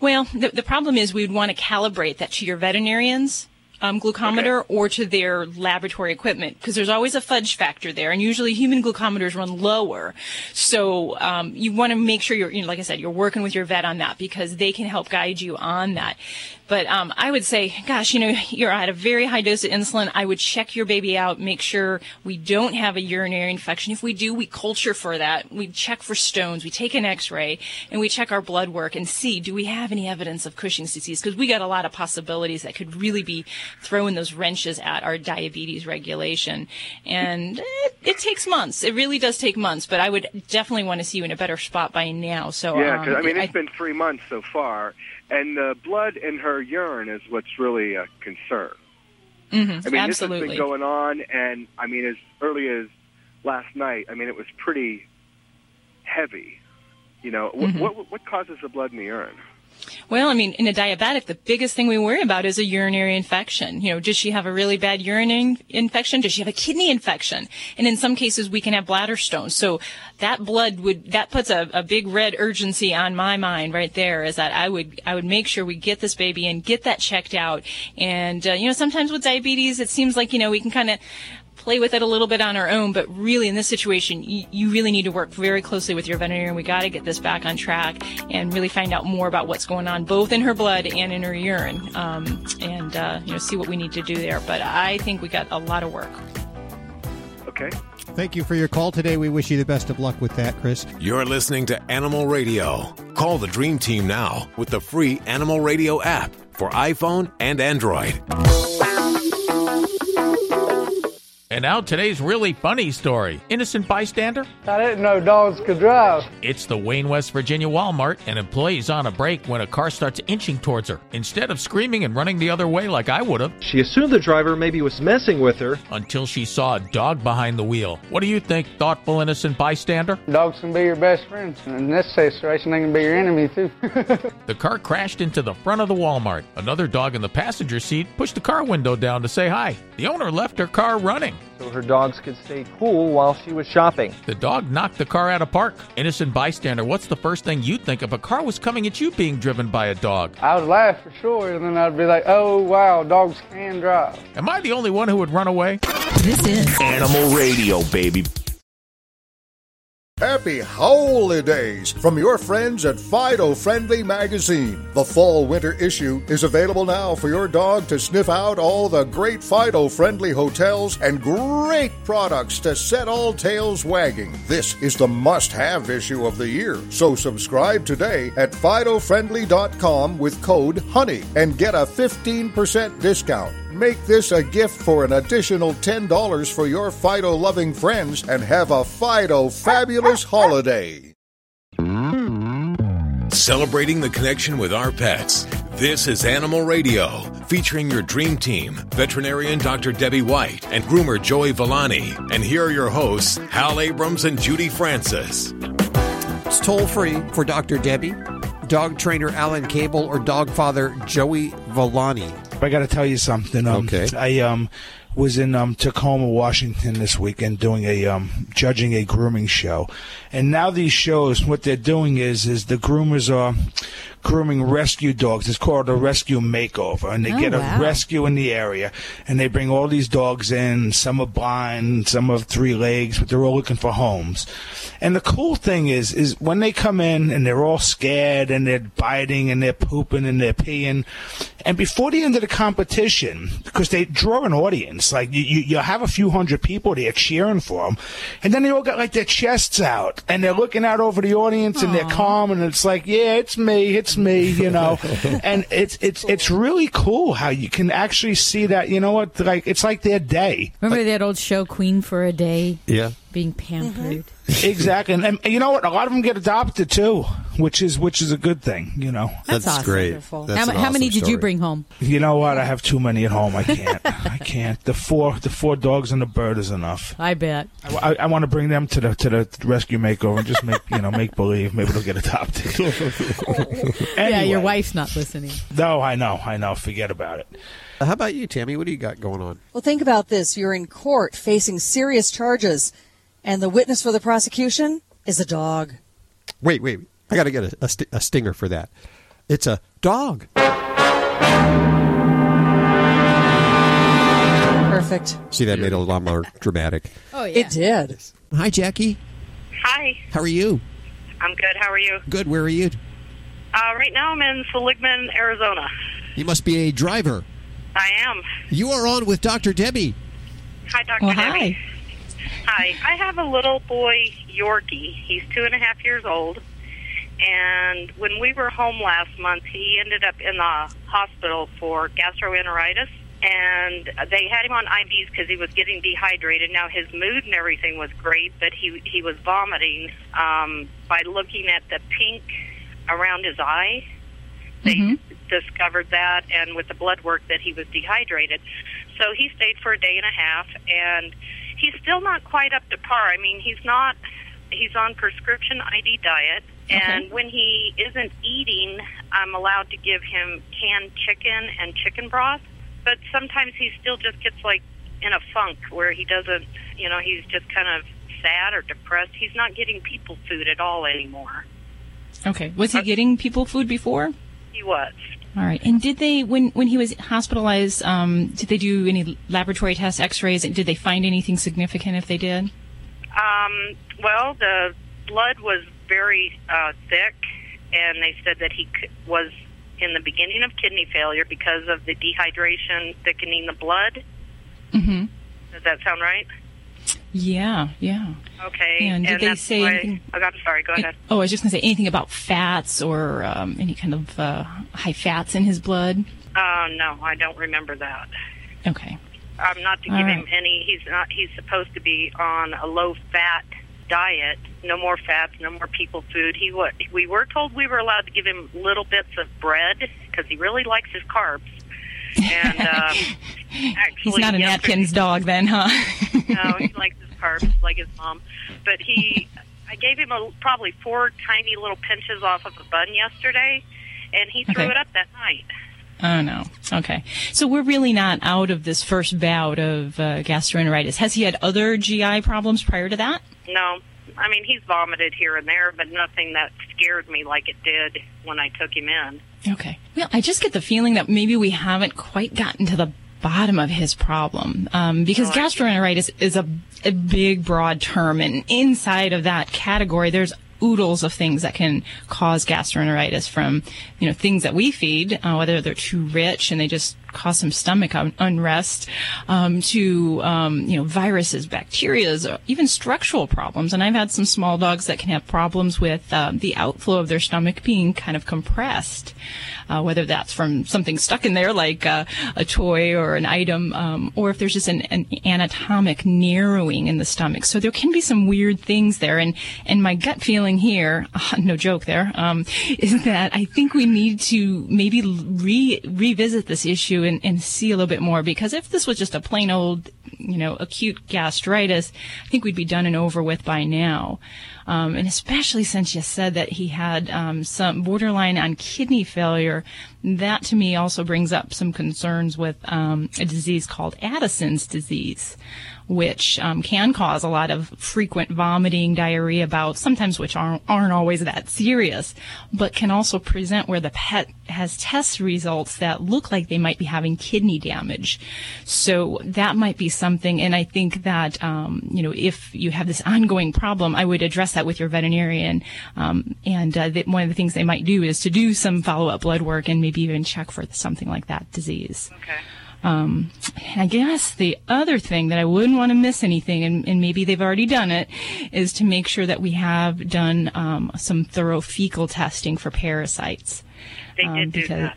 Well, the, the problem is we would want to calibrate that to your veterinarian's um, glucometer or to their laboratory equipment because there's always a fudge factor there, and usually human glucometers run lower. So um, you want to make sure you're, you know, like I said, you're working with your vet on that because they can help guide you on that. But um, I would say, gosh, you know, you're at a very high dose of insulin. I would check your baby out, make sure we don't have a urinary infection. If we do, we culture for that. We check for stones. We take an X-ray and we check our blood work and see do we have any evidence of Cushing's disease because we got a lot of possibilities that could really be throwing those wrenches at our diabetes regulation. And it, it takes months. It really does take months. But I would definitely want to see you in a better spot by now. So yeah, um, I mean it's been three months so far, and the blood in her urine is what's really a concern. Mhm, I mean, absolutely. this has been going on, and I mean, as early as last night, I mean, it was pretty heavy. You know, wh- Mhm. what what causes the blood in the urine? Well, I mean, in a diabetic, the biggest thing we worry about is a urinary infection. You know, does she have a really bad urinary infection? Does she have a kidney infection? And in some cases, we can have bladder stones. So that blood would, that puts a, a big red urgency on my mind right there is that I would, I would make sure we get this baby and get that checked out. And, uh, you know, sometimes with diabetes, it seems like, you know, we can kind of, play with it a little bit on our own, but really in this situation, you, you really need to work very closely with your veterinarian. We got to get this back on track and really find out more about what's going on, both in her blood and in her urine, um, and uh, you know see what we need to do there. But I think we got a lot of work. Okay. Thank you for your call today. We wish you the best of luck with that, Chris. You're listening to Animal Radio. Call the Dream Team now with the free Animal Radio app for iPhone and Android. And now today's really funny story. Innocent bystander? I didn't know dogs could drive. It's the Wayne, West Virginia Walmart. An employee's on a break when a car starts inching towards her. Instead of screaming and running the other way like I would have, She assumed the driver maybe was messing with her. until she saw a dog behind the wheel. What do you think, thoughtful innocent bystander? Dogs can be your best friend. In this situation, they can be your enemy, too. The car crashed into the front of the Walmart. Another dog in the passenger seat pushed the car window down to say hi. The owner left her car running. So her dogs could stay cool while she was shopping. The dog knocked the car out of park. Innocent bystander, what's the first thing you'd think if a car was coming at you being driven by a dog? I would laugh for sure, and then I'd be like, oh, wow, dogs can drive. Am I the only one who would run away? This is Animal Radio, baby. Happy holidays from your friends at Fido Friendly Magazine. The fall winter issue is available now for your dog to sniff out all the great Fido Friendly hotels and great products to set all tails wagging. This is the must have issue of the year. So subscribe today at FidoFriendly.com with code HONEY and get a 15% discount. Make this a gift for an additional $10 for your Fido loving friends and have a Fido fabulous holiday. Celebrating the connection with our pets. This is Animal Radio, featuring your dream team, veterinarian Dr. Debbie White and groomer Joey Villani. And here are your hosts, Hal Abrams and Judy Francis. It's toll free for Dr. Debbie, dog trainer Alan Cable, or dog father Joey Villani. I got to tell you something. Um, Okay. I um was in um, Tacoma, Washington this weekend doing a um, judging a grooming show, and now these shows, what they're doing is is the groomers are grooming rescue dogs. It's called a rescue makeover, and they Oh, get a wow. rescue in the area, and they bring all these dogs in. Some are blind, some have three legs, but they're all looking for homes. And the cool thing is, is when they come in and they're all scared and they're biting and they're pooping and they're peeing, and before the end of the competition, because they draw an audience, like you, you, you have a few hundred people there cheering for them, and then they all got like their chests out and they're looking out over the audience and they're calm and it's like, yeah, it's me, it's me, you know, and it's it's it's really cool how you can actually see that, you know what, like it's like their day. Remember that old show, Queen for a Day? Yeah. Being mm-hmm. pampered. exactly, and, and you know what? A lot of them get adopted too, which is which is a good thing. You know, That's That's awesome. great. That's How an how many awesome did you bring home? You know what? I have too many at home. I can't. I can't. The four, the four dogs and the bird is enough. I bet. I, I, want to bring them to the to the rescue makeover and just make you know make believe. Maybe they'll get adopted. Yeah, your wife's not listening. No, I know. I know. Forget about it. How about you, Tammy? What do you got going on? Well, think about this. You're in court facing serious charges, and the witness for the prosecution is a dog. Wait, wait. I got to get a, a, st- a stinger for that. It's a dog. Perfect. See, that made it a lot more dramatic. Oh, yeah. It did. Hi, Jackie. Hi, How are you? I'm good. How are you? Good. Where are you? Uh, right now I'm in Seligman, Arizona. You must be a driver. I am. You are on with Dr. Debbie. Hi, Dr. Well, Debbie. Hi. I have a little boy, Yorkie. He's two and a half years old. And when we were home last month, he ended up in the hospital for gastroenteritis. And they had him on IVs because he was getting dehydrated. Now his mood and everything was great, but he he was vomiting um, by looking at the pink around his eye. They discovered that, and with the blood work, that he was dehydrated. So he stayed for a day and a half, and he's still not quite up to par. I mean, he's not. He's on prescription ID diet, and when he isn't eating, I'm allowed to give him canned chicken and chicken broth. But sometimes he still just gets like in a funk where he doesn't. You know, he's just kind of sad or depressed. He's not getting people food at all anymore. Okay. Was he uh, getting people food before? He was. All right. And did they, when when he was hospitalized, um, did they do any laboratory tests, X-rays? Did they find anything significant if they did? Um, well, the blood was very uh, thick, and they said that he c- was in the beginning of kidney failure because of the dehydration thickening the blood. Mm-hmm. Does that sound right? Yeah. Yeah. Okay. And did they say anything- Oh, I'm sorry. Go ahead. Oh, I was just going to say anything about fats or um, any kind of uh, high fats in his blood. Uh, no, I don't remember that. Okay. I'm not to give right. him any. He's not. He's supposed to be on a low fat diet. No more fats. No more people food. He what? We were told we were allowed to give him little bits of bread because he really likes his carbs. And um, actually, He's not an Atkins dog then, huh? no, he likes his carbs like his mom. But he, I gave him a, probably four tiny little pinches off of a bun yesterday, and he threw Okay. it up that night. Oh no. Okay. So we're really not out of this first bout of uh, gastroenteritis. Has he had other GI problems prior to that? No, I mean he's vomited here and there, but nothing that scared me like it did when I took him in. Okay. Well, I just get the feeling that maybe we haven't quite gotten to the bottom of his problem. Um, because gastroenteritis is a, a big, broad term, and inside of that category, there's oodles of things that can cause gastroenteritis from you know things that we feed uh, whether they're too rich and they just cause some stomach un- unrest um, to um, you know viruses bacterias even structural problems and i've had some small dogs that can have problems with uh, the outflow of their stomach being kind of compressed uh, whether that's from something stuck in there like uh, a toy or an item, um, or if there's just an, an anatomic narrowing in the stomach. So there can be some weird things there. And, and my gut feeling here, no joke there, um, is that I think we need to maybe re- revisit this issue and, and see a little bit more because if this was just a plain old, you know, acute gastritis, I think we'd be done and over with by now. Um, and especially since you said that he had um, some borderline on kidney failure, that to me also brings up some concerns with um, a disease called Addison's disease, which um, can cause a lot of frequent vomiting, diarrhea bouts, sometimes which aren't, aren't always that serious, but can also present where the pet has test results that look like they might be having kidney damage. So that might be something, and I think that um, you know if you have this ongoing problem, I would address that with your veterinarian. Um, and uh, one of the things they might do is to do some follow-up blood work and maybe even check for something like that disease. Okay. Um, and I guess the other thing that I wouldn't want to miss anything, and, and maybe they've already done it, is to make sure that we have done um, some thorough fecal testing for parasites. They Um, did do that.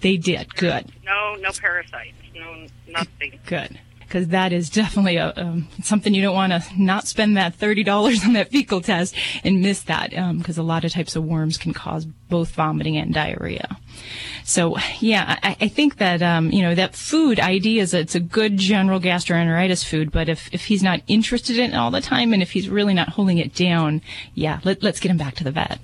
They did. Good. No, no parasites. No, nothing. Good. Because that is definitely a, um, something you don't want to not spend that $30 on that fecal test and miss that because a lot of types of worms can cause both vomiting and diarrhea. So yeah, I, I think that, um, you know, that food ID is, it's a good general gastroenteritis food, but if, if he's not interested in it all the time and if he's really not holding it down, yeah, let, let's get him back to the vet.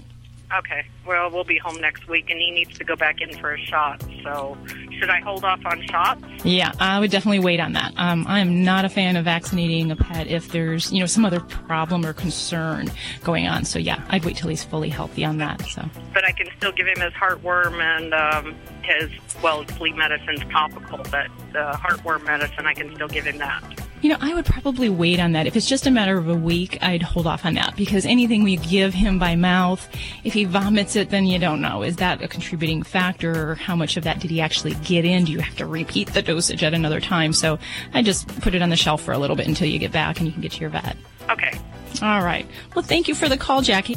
Okay. Well, we'll be home next week, and he needs to go back in for a shot. So, should I hold off on shots? Yeah, I would definitely wait on that. Um, I am not a fan of vaccinating a pet if there's, you know, some other problem or concern going on. So yeah, I'd wait till he's fully healthy on that. So But I can still give him his heartworm and um, his well, flea medicine's topical, but the heartworm medicine I can still give him that. You know, I would probably wait on that. If it's just a matter of a week, I'd hold off on that because anything we give him by mouth, if he vomits it, then you don't know. Is that a contributing factor or how much of that did he actually get in? Do you have to repeat the dosage at another time? So I just put it on the shelf for a little bit until you get back and you can get to your vet. Okay. All right. Well, thank you for the call, Jackie.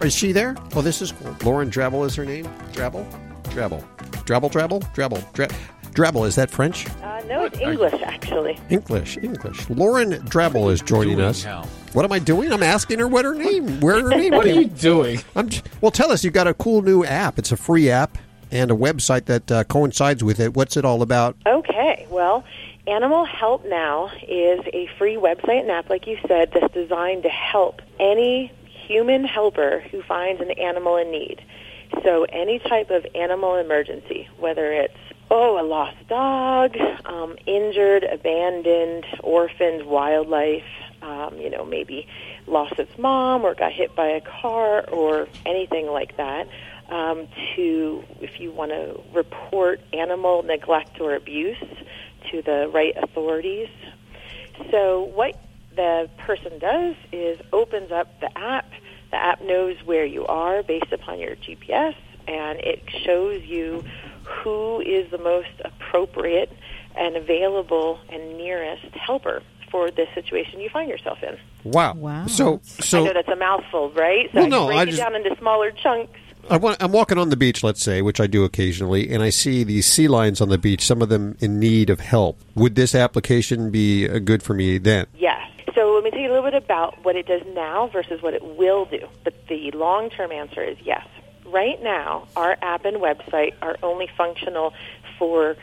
Is she there? Oh, this is cool. Lauren Drabble is her name. Drabble? Drabble. Drabble, Drabble? Drabble. Dra- Drabble, is that French? Uh, no, it's English, actually. English, English. Lauren Drabble is joining us. Hal? What am I doing? I'm asking her what her name, where her name. What are you doing? I'm j- well, tell us. You've got a cool new app. It's a free app and a website that uh, coincides with it. What's it all about? Okay, well, Animal Help Now is a free website and app, like you said, that's designed to help any human helper who finds an animal in need. So, any type of animal emergency, whether it's oh, a lost dog, um, injured, abandoned, orphaned wildlife, um, you know, maybe lost its mom or got hit by a car or anything like that. Um, to if you want to report animal neglect or abuse to the right authorities. So what the person does is opens up the app. The app knows where you are based upon your GPS, and it shows you who is the most appropriate and available and nearest helper for the situation you find yourself in. Wow. Wow. So, I so know that's a mouthful, right? So Well, I no, break I it just- down into smaller chunks. I want, I'm walking on the beach, let's say, which I do occasionally, and I see these sea lions on the beach, some of them in need of help. Would this application be uh, good for me then? Yes. So let me tell you a little bit about what it does now versus what it will do. But the long term answer is yes. Right now, our app and website are only functional for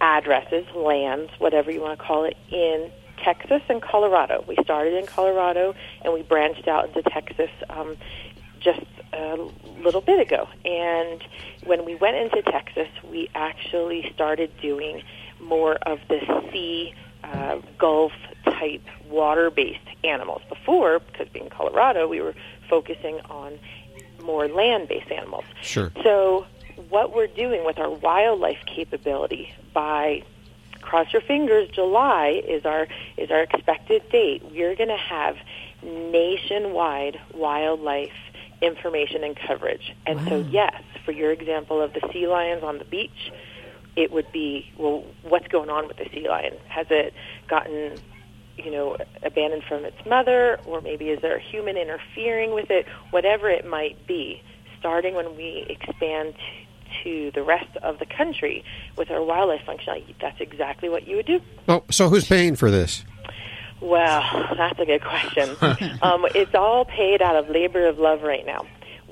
addresses, lands, whatever you want to call it, in Texas and Colorado. We started in Colorado and we branched out into Texas um, just a little bit ago. And when we went into Texas, we actually started doing more of the sea, uh, Gulf type water based animals. Before, because being Colorado, we were focusing on more land based animals. Sure. So, what we're doing with our wildlife capability by cross your fingers July is our is our expected date. We're going to have nationwide wildlife information and coverage. And so yes, for your example of the sea lions on the beach, it would be well what's going on with the sea lion? Has it gotten you know, abandoned from its mother, or maybe is there a human interfering with it? Whatever it might be, starting when we expand to the rest of the country with our wildlife functionality, that's exactly what you would do. Oh, so who's paying for this? Well, that's a good question. um, it's all paid out of labor of love right now.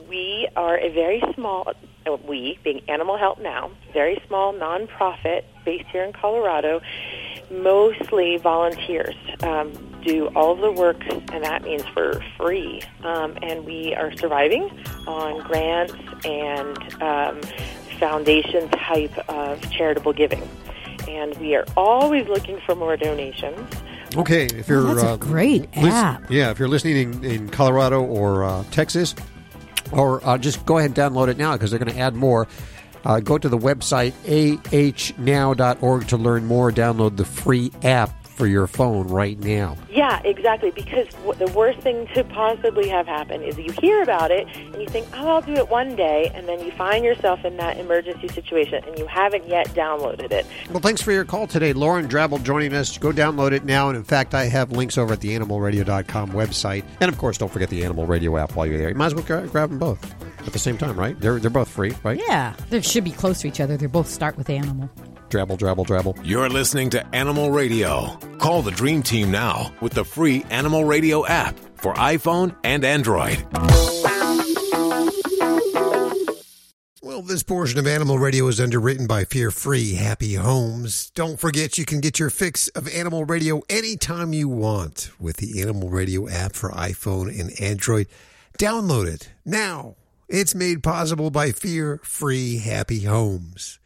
We are a very small, uh, we being Animal Help Now, very small nonprofit based here in Colorado, mostly volunteers. Um, do all of the work, and that means for free. Um, and we are surviving on grants and um, foundation type of charitable giving. And we are always looking for more donations. Okay, if you're Oh, that's a uh, great lis- app. yeah, if you're listening in, in Colorado or uh, Texas, or uh, just go ahead and download it now because they're going to add more. Uh, go to the website ahnow.org to learn more. Download the free app for your phone right now. Yeah, exactly. Because w- the worst thing to possibly have happen is you hear about it and you think, oh, I'll do it one day, and then you find yourself in that emergency situation and you haven't yet downloaded it. Well, thanks for your call today. Lauren Drabble joining us. Go download it now. And in fact, I have links over at the animalradio.com website. And of course, don't forget the Animal Radio app while you're there. You might as well gra- grab them both at the same time, right? They're, they're both free, right? Yeah, they should be close to each other. They both start with animal. Drabble, drabble, drabble. You're listening to Animal Radio. Call the Dream Team now with the free Animal Radio app for iPhone and Android. Well, this portion of Animal Radio is underwritten by Fear Free Happy Homes. Don't forget you can get your fix of Animal Radio anytime you want with the Animal Radio app for iPhone and Android. Download it now. It's made possible by Fear Free Happy Homes.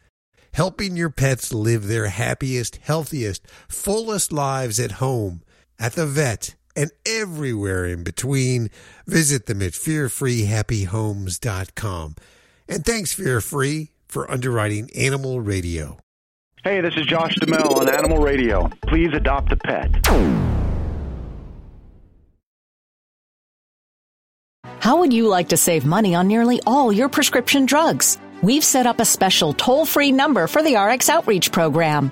Helping your pets live their happiest, healthiest, fullest lives at home, at the vet, and everywhere in between. Visit them at fearfreehappyhomes.com. And thanks, Fear Free, for underwriting Animal Radio. Hey, this is Josh Duhamel on Animal Radio. Please adopt a pet. How would you like to save money on nearly all your prescription drugs? We've set up a special toll free number for the RX Outreach Program.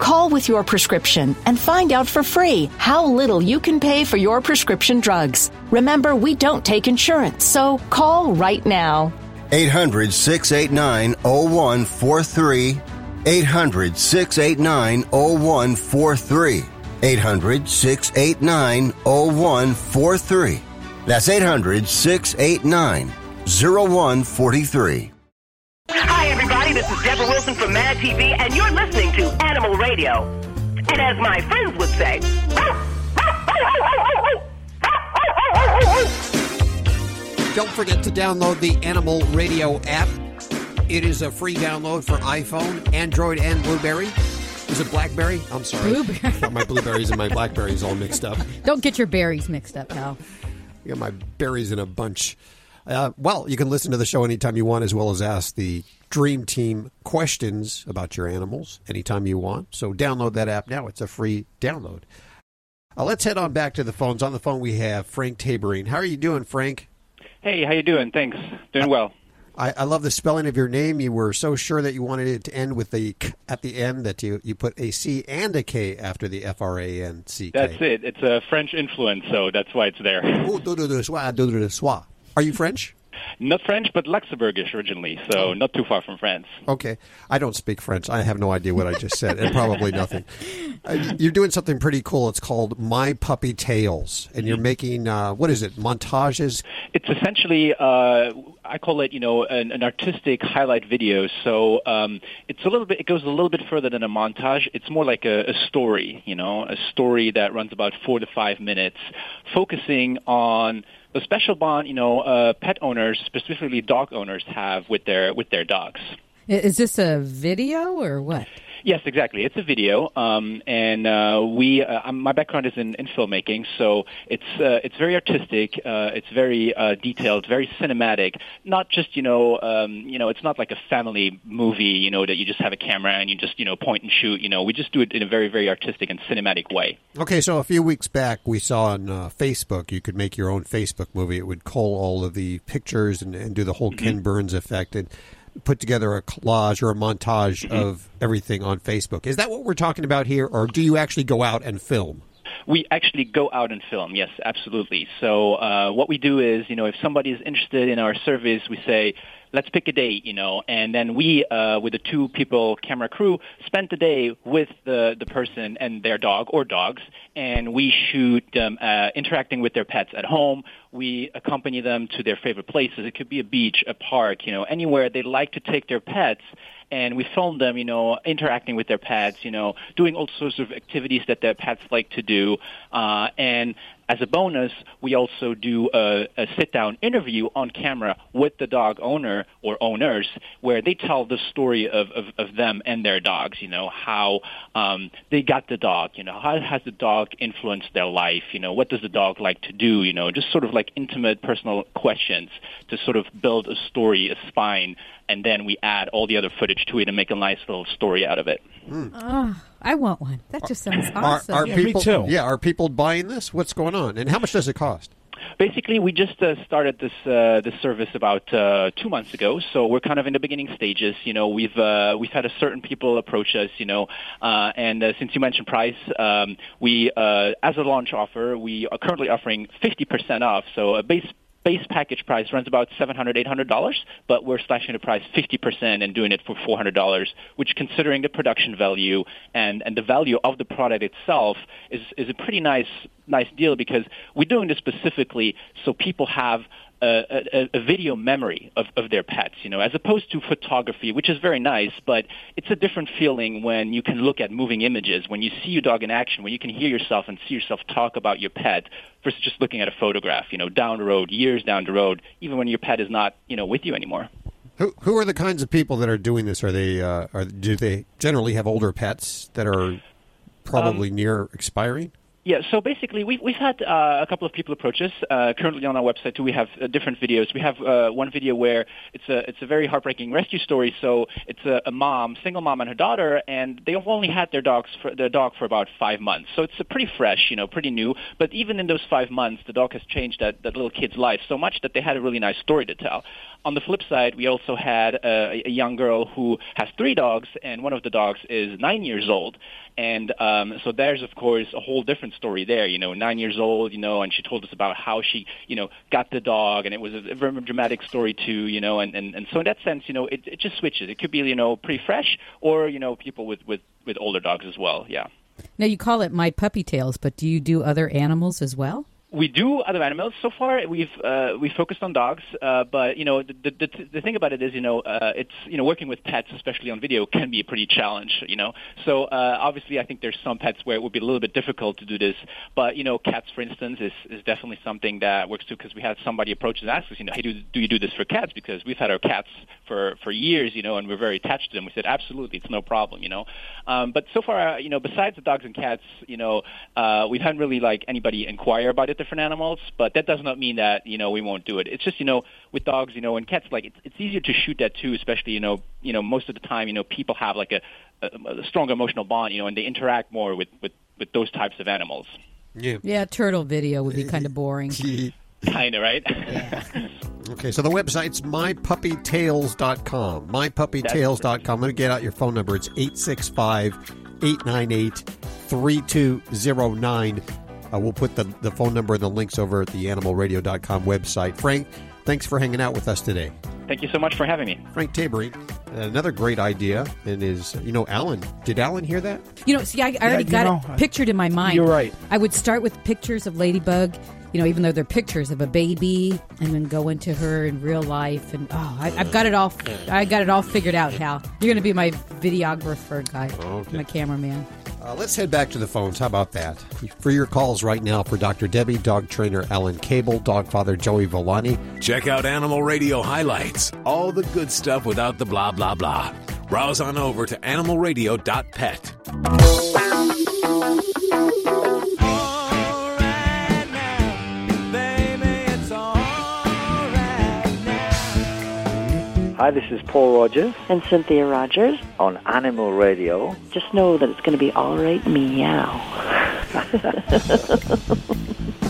Call with your prescription and find out for free how little you can pay for your prescription drugs. Remember, we don't take insurance, so call right now. 800 689 0143. 800 689 0143. 800 689 0143. That's 800 689 0143. Hi. This is Deborah Wilson from Mad TV, and you're listening to Animal Radio. And as my friends would say, Don't forget to download the Animal Radio app. It is a free download for iPhone, Android, and Blueberry. Is it Blackberry? I'm sorry. Blueberry. I got my blueberries and my blackberries all mixed up. Don't get your berries mixed up, pal. I got my berries in a bunch. Uh, well, you can listen to the show anytime you want, as well as ask the Dream Team questions about your animals anytime you want. So download that app now. It's a free download. Uh, let's head on back to the phones. On the phone, we have Frank Taborine. How are you doing, Frank? Hey, how you doing? Thanks. Doing well. I, I love the spelling of your name. You were so sure that you wanted it to end with the k at the end that you, you put a C and a K after the F R A N C K. That's it. It's a French influence, so that's why it's there. Oh, do, do, do, soir, do, do, do, soir. Are you French? Not French, but Luxembourgish originally, Oh. so not too far from France. Okay. I don't speak French. I have no idea what I just said, and probably nothing. Uh, you're doing something pretty cool. It's called My Puppy Tales, and you're making, uh, what is it, montages? It's essentially, uh, I call it, you know, an, an artistic highlight video. So um, it's a little bit, it goes a little bit further than a montage. It's more like a, a story, you know, a story that runs about four to five minutes, focusing on the special bond, you know, uh, pet owners, specifically dog owners, have with their with their dogs. Is this a video or what? Yes, exactly. It's a video, um, and uh, we. Uh, my background is in, in filmmaking, so it's uh, it's very artistic. Uh, it's very uh, detailed, very cinematic. Not just you know, um, you know, it's not like a family movie, you know, that you just have a camera and you just you know point and shoot. You know, we just do it in a very very artistic and cinematic way. Okay, so a few weeks back, we saw on uh, Facebook you could make your own Facebook movie. It would cull all of the pictures and, and do the whole Ken Burns effect and put together a collage or a montage mm-hmm. of everything on Facebook. Is that what we're talking about here, or do you actually go out and film? We actually go out and film. Yes, absolutely. So uh, what we do is, you know, if somebody is interested in our service, we say, let's pick a date, you know, and then we, uh, with a two people camera crew, spend the day with the the person and their dog or dogs, and we shoot them uh, interacting with their pets at home. We accompany them to their favorite places. It could be a beach, a park, you know, anywhere they like to take their pets and we film them, you know, interacting with their pets, you know, doing all sorts of activities that their pets like to do. Uh, and as a bonus, we also do a, a sit-down interview on camera with the dog owner or owners, where they tell the story of, of, of them and their dogs. You know how um, they got the dog. You know how has the dog influenced their life. You know what does the dog like to do. You know just sort of like intimate, personal questions to sort of build a story, a spine, and then we add all the other footage to it and make a nice little story out of it. Oh, I want one. That just sounds Are, awesome. are people, Yeah, are people buying this? What's going on? And how much does it cost? Basically, we just uh, started this uh, this service about uh, two months ago, so we're kind of in the beginning stages. You know, we've uh, we've had a certain people approach us. You know, uh, and uh, since you mentioned price, um, we uh, as a launch offer, we are currently offering 50% off. So a base base package price runs about $700, $800, but we're slashing the price 50% and doing it for $400, which considering the production value and, and the value of the product itself is, is a pretty nice, nice deal because we're doing this specifically so people have a, a, a video memory of, of their pets, you know, as opposed to photography, which is very nice, but it's a different feeling when you can look at moving images, when you see your dog in action, when you can hear yourself and see yourself talk about your pet versus just looking at a photograph, you know, down the road, years down the road, even when your pet is not, you know, with you anymore. Who who are the kinds of people that are doing this? Are they uh, are do they generally have older pets that are probably Um, near expiring? Yeah, so basically, we've we've had uh, a couple of people approach us. Uh, currently on our website too, we have uh, different videos. We have uh, one video where it's a it's a very heartbreaking rescue story. So it's a, a mom, single mom, and her daughter, and they've only had their dogs for their dog for about five months. So it's pretty fresh, you know, pretty new. But even in those five months, the dog has changed that that little kid's life so much that they had a really nice story to tell. On the flip side, we also had a, a young girl who has three dogs, and one of the dogs is nine years old. And um, so there's, of course, a whole different story there. You know, nine years old, you know, and she told us about how she, you know, got the dog, and it was a very dramatic story too, you know. And, and, and so in that sense, you know, it, it just switches. It could be, you know, pretty fresh, or you know, people with with with older dogs as well. Yeah. Now you call it My Puppy Tales, but do you do other animals as well? We do other animals. So far, we've uh, we focused on dogs, uh, but you know the, the the thing about it is, you know, uh, it's you know working with pets, especially on video, can be a pretty challenge. You know, so uh, obviously, I think there's some pets where it would be a little bit difficult to do this, but you know, cats, for instance, is is definitely something that works too. Because we had somebody approach and ask us, you know, hey, do do you do this for cats? Because we've had our cats for for years, you know, and we're very attached to them. We said, absolutely, it's no problem, you know. Um, but so far, uh, you know, besides the dogs and cats, you know, uh, we haven't really like anybody inquire about it different animals, but that does not mean that you know we won't do it. It's just you know with dogs, you know, and cats, like it's, it's easier to shoot that too, especially you know you know most of the time you know people have like a, a, a strong emotional bond, you know, and they interact more with with with those types of animals. Yeah. Yeah, turtle video would be kind of boring. Kind of right. Okay, so the website's mypuppytales.com. Mypuppytales.com. I'm going to get out your phone number. It's 865 898 3209. Uh, We'll put the, the phone number and the links over at the animalradio.com website. Frank, thanks for hanging out with us today. Thank you so much for having me. Frank Tabering, another great idea, and is, you know, Alan. Did Alan hear that? You know, see, I, I already you got know, it pictured in my mind. you're right. I would start with pictures of Ladybug, you know, even though they're pictures of a baby, and then go into her in real life. And oh, I, I've got it all. I got it all figured out. Hal, you're going to be my videographer guy, Okay. my cameraman. Uh, let's head back to the phones. How about that? For your calls right now for Dr. Debbie, dog trainer Alan Cable, dog father Joey Villani. Check out Animal Radio highlights. All the good stuff without the blah, blah, blah. Browse on over to animalradio.pet. Hi, this is Paul Rogers. And Cynthia Rogers. On Animal Radio. Just know that it's going to be all right, meow.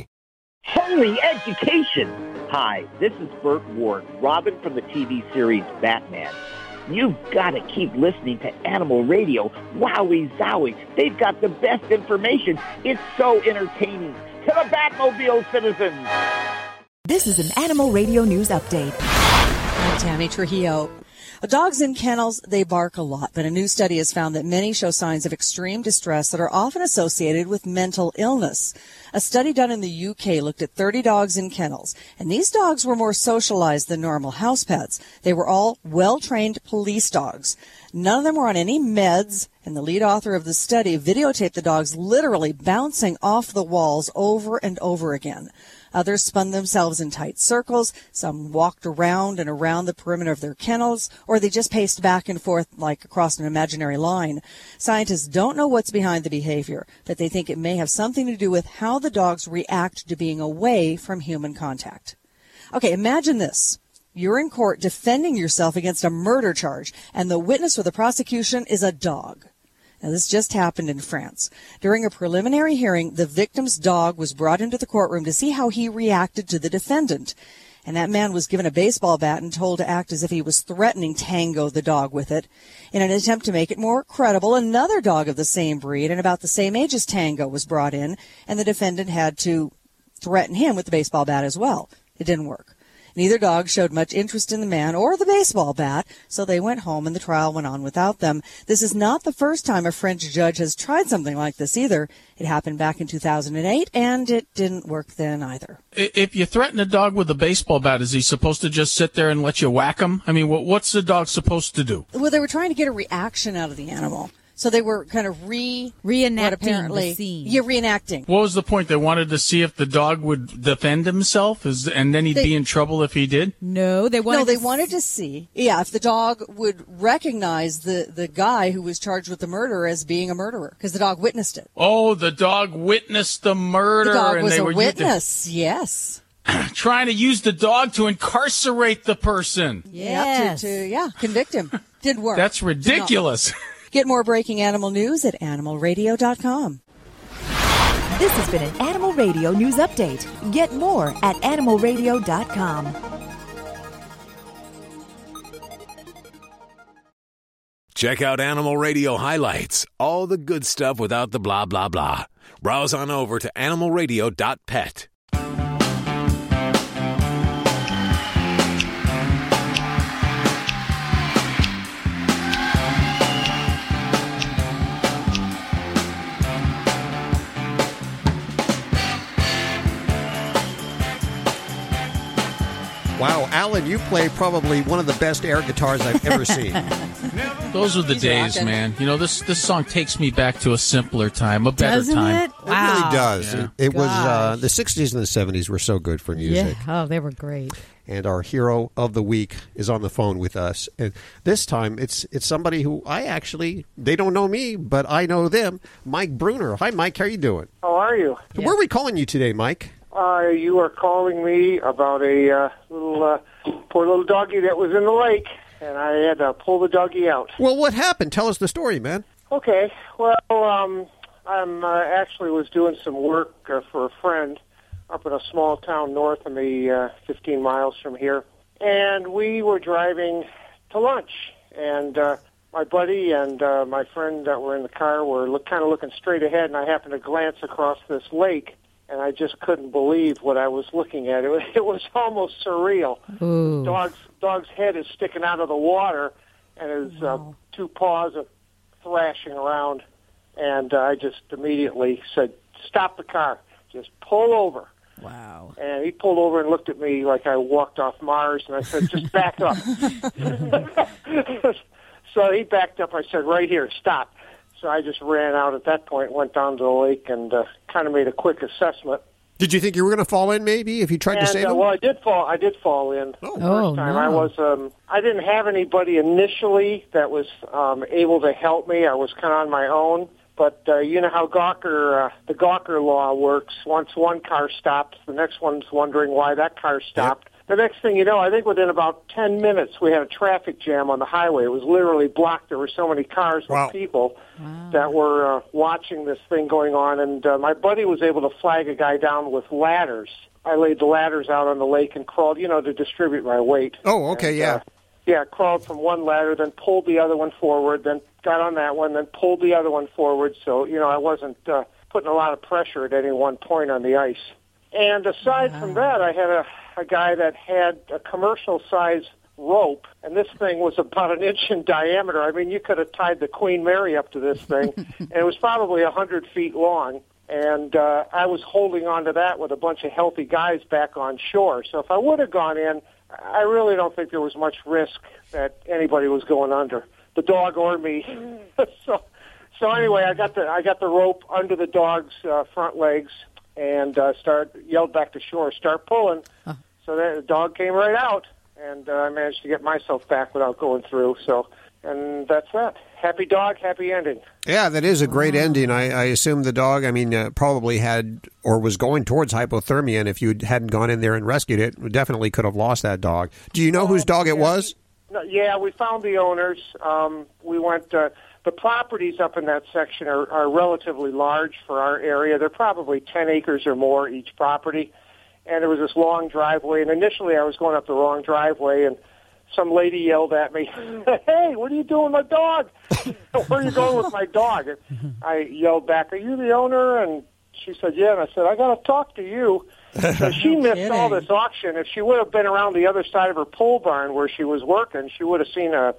Holy education! Hi, this is Burt Ward, Robin from the TV series Batman. You've got to keep listening to Animal Radio. Wowie zowie. They've got the best information. It's so entertaining. To the Batmobile citizens! This is an Animal Radio News Update. I'm Tammy Trujillo. Dogs in kennels, they bark a lot, but a new study has found that many show signs of extreme distress that are often associated with mental illness. A study done in the UK looked at 30 dogs in kennels, and these dogs were more socialized than normal house pets. They were all well-trained police dogs. None of them were on any meds, and the lead author of the study videotaped the dogs literally bouncing off the walls over and over again. Others spun themselves in tight circles. Some walked around and around the perimeter of their kennels, or they just paced back and forth like across an imaginary line. Scientists don't know what's behind the behavior, but they think it may have something to do with how the dogs react to being away from human contact. Okay, imagine this. You're in court defending yourself against a murder charge, and the witness for the prosecution is a dog. Now, this just happened in France. During a preliminary hearing, the victim's dog was brought into the courtroom to see how he reacted to the defendant. And that man was given a baseball bat and told to act as if he was threatening Tango the dog with it. In an attempt to make it more credible, another dog of the same breed and about the same age as Tango was brought in, and the defendant had to threaten him with the baseball bat as well. It didn't work. Neither dog showed much interest in the man or the baseball bat, so they went home and the trial went on without them. This is not the first time a French judge has tried something like this either. It happened back in 2008 and it didn't work then either. If you threaten a dog with a baseball bat, is he supposed to just sit there and let you whack him? I mean, what's the dog supposed to do? Well, they were trying to get a reaction out of the animal. So they were kind of re reenacting apparently, the scene. Yeah, reenacting. What was the point? They wanted to see if the dog would defend himself, is, and then he'd They- be in trouble if he did. No, they wanted. no, they to wanted to see, yeah, if the dog would recognize the the guy who was charged with the murder as being a murderer, because the dog witnessed it. Oh, the dog witnessed the murder, the dog and was they a were witness. Yes. trying to use the dog to incarcerate the person. Yeah, to, to yeah, convict him. Didn't work. That's Did not ridiculous. Get more breaking animal news at animalradio.com. This has been an Animal Radio News Update. Get more at animalradio.com. Check out Animal Radio highlights, all the good stuff without the blah blah blah. Browse on over to animalradio.pet. Wow, Alan, you play probably one of the best air guitars I've ever seen. Those are the He's days, rocking. man. You know this this song takes me back to a simpler time, a better Doesn't time. it? It really does. Yeah. It, it was uh, the 60s and the 70s were so good for music. Yeah. Oh, they were great. And our hero of the week is on the phone with us. And this time it's it's somebody who I actually they don't know me, but I know them. Mike Bruner. Hi Mike, how are you doing? How are you? Where are we calling you today, Mike? Uh, you are calling me about a uh, little uh, poor little doggy that was in the lake, and I had to pull the doggy out. Well, what happened? Tell us the story, man. Okay. Well, um, I'm uh, actually was doing some work uh, for a friend up in a small town north of me, uh, 15 miles from here, and we were driving to lunch, and uh, my buddy and uh, my friend that were in the car were look, kind of looking straight ahead, and I happened to glance across this lake. And I just couldn't believe what I was looking at. It was, it was almost surreal. Ooh. Dog's dog's head is sticking out of the water, and his uh, two paws are thrashing around. And uh, I just immediately said, "Stop the car! Just pull over!" Wow. And he pulled over and looked at me like I walked off Mars. And I said, "Just back up." so he backed up. I said, "Right here, stop." So I just ran out at that point, went down to the lake, and uh, kind of made a quick assessment. Did you think you were going to fall in maybe if you tried and, to save uh, him? well, I did fall. I did fall in. Oh, the Oh, first time no. I was. Um, I didn't have anybody initially that was um, able to help me. I was kind of on my own. But uh, you know how Gawker, uh, the Gawker law works. Once one car stops, the next one's wondering why that car stopped. The next thing you know, I think within about 10 minutes, we had a traffic jam on the highway. It was literally blocked. There were so many cars with people that were uh, watching this thing going on. And uh, my buddy was able to flag a guy down with ladders. I laid the ladders out on the lake and crawled, you know, to distribute my weight. Oh, okay, yeah. Yeah, crawled from one ladder, then pulled the other one forward, then got on that one, then pulled the other one forward. So, you know, I wasn't uh, putting a lot of pressure at any one point on the ice. And aside from that, I had a, a guy that had a commercial size rope, and this thing was about an inch in diameter. I mean, you could have tied the Queen Mary up to this thing, and it was probably a hundred feet long. And uh, I was holding on to that with a bunch of healthy guys back on shore. So if I would have gone in, I really don't think there was much risk that anybody was going under, the dog or me. so, so anyway, I got the I got the rope under the dog's uh, front legs and uh, start yelled back to shore, start pulling. So that the dog came right out, and uh, I managed to get myself back without going through. So, and that's that. Happy dog, happy ending. Yeah, that is a great ending. I, I assume the dog, I mean, uh, probably had or was going towards hypothermia, and if you hadn't gone in there and rescued it, we definitely could have lost that dog. Do you know whose dog it was? No, yeah, we found the owners. Um, we went. Uh, the properties up in that section are, are relatively large for our area. They're probably 10 acres or more each property. And there was this long driveway. And initially, I was going up the wrong driveway, and some lady yelled at me, "Hey, what are you doing, with my dog? Where are you going with my dog?" And I yelled back, "Are you the owner?" And she said, "Yeah." And I said, "I got to talk to you." So she missed all this auction. If she would have been around the other side of her pole barn where she was working, she would have seen a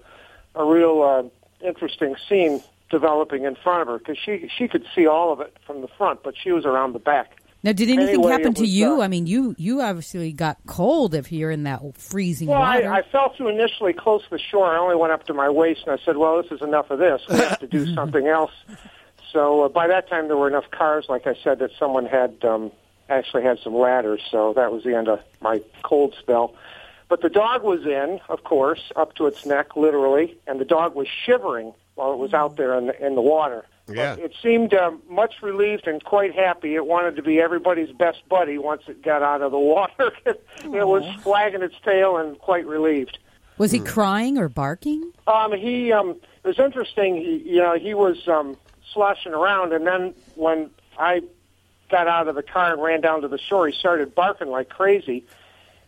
a real uh, interesting scene developing in front of her because she she could see all of it from the front, but she was around the back. Now, did anything Anyway, happen to was, you? uh, I mean, you you obviously got cold if you're in that freezing Well, I, water. I fell through initially close to the shore. I only went up to my waist, and I said, "Well, this is enough of this. We have to do something else." So uh, by that time, there were enough cars, like I said, that someone had um, actually had some ladders. So that was the end of my cold spell. But the dog was in, of course, up to its neck, literally, and the dog was shivering while it was out there in the, in the water. Yeah. It seemed uh, much relieved and quite happy. It wanted to be everybody's best buddy once it got out of the water. it was flagging its tail and quite relieved. Was he crying or barking? Um, he um, it was interesting. He, you know, he was um, sloshing around, and then when I got out of the car and ran down to the shore, he started barking like crazy.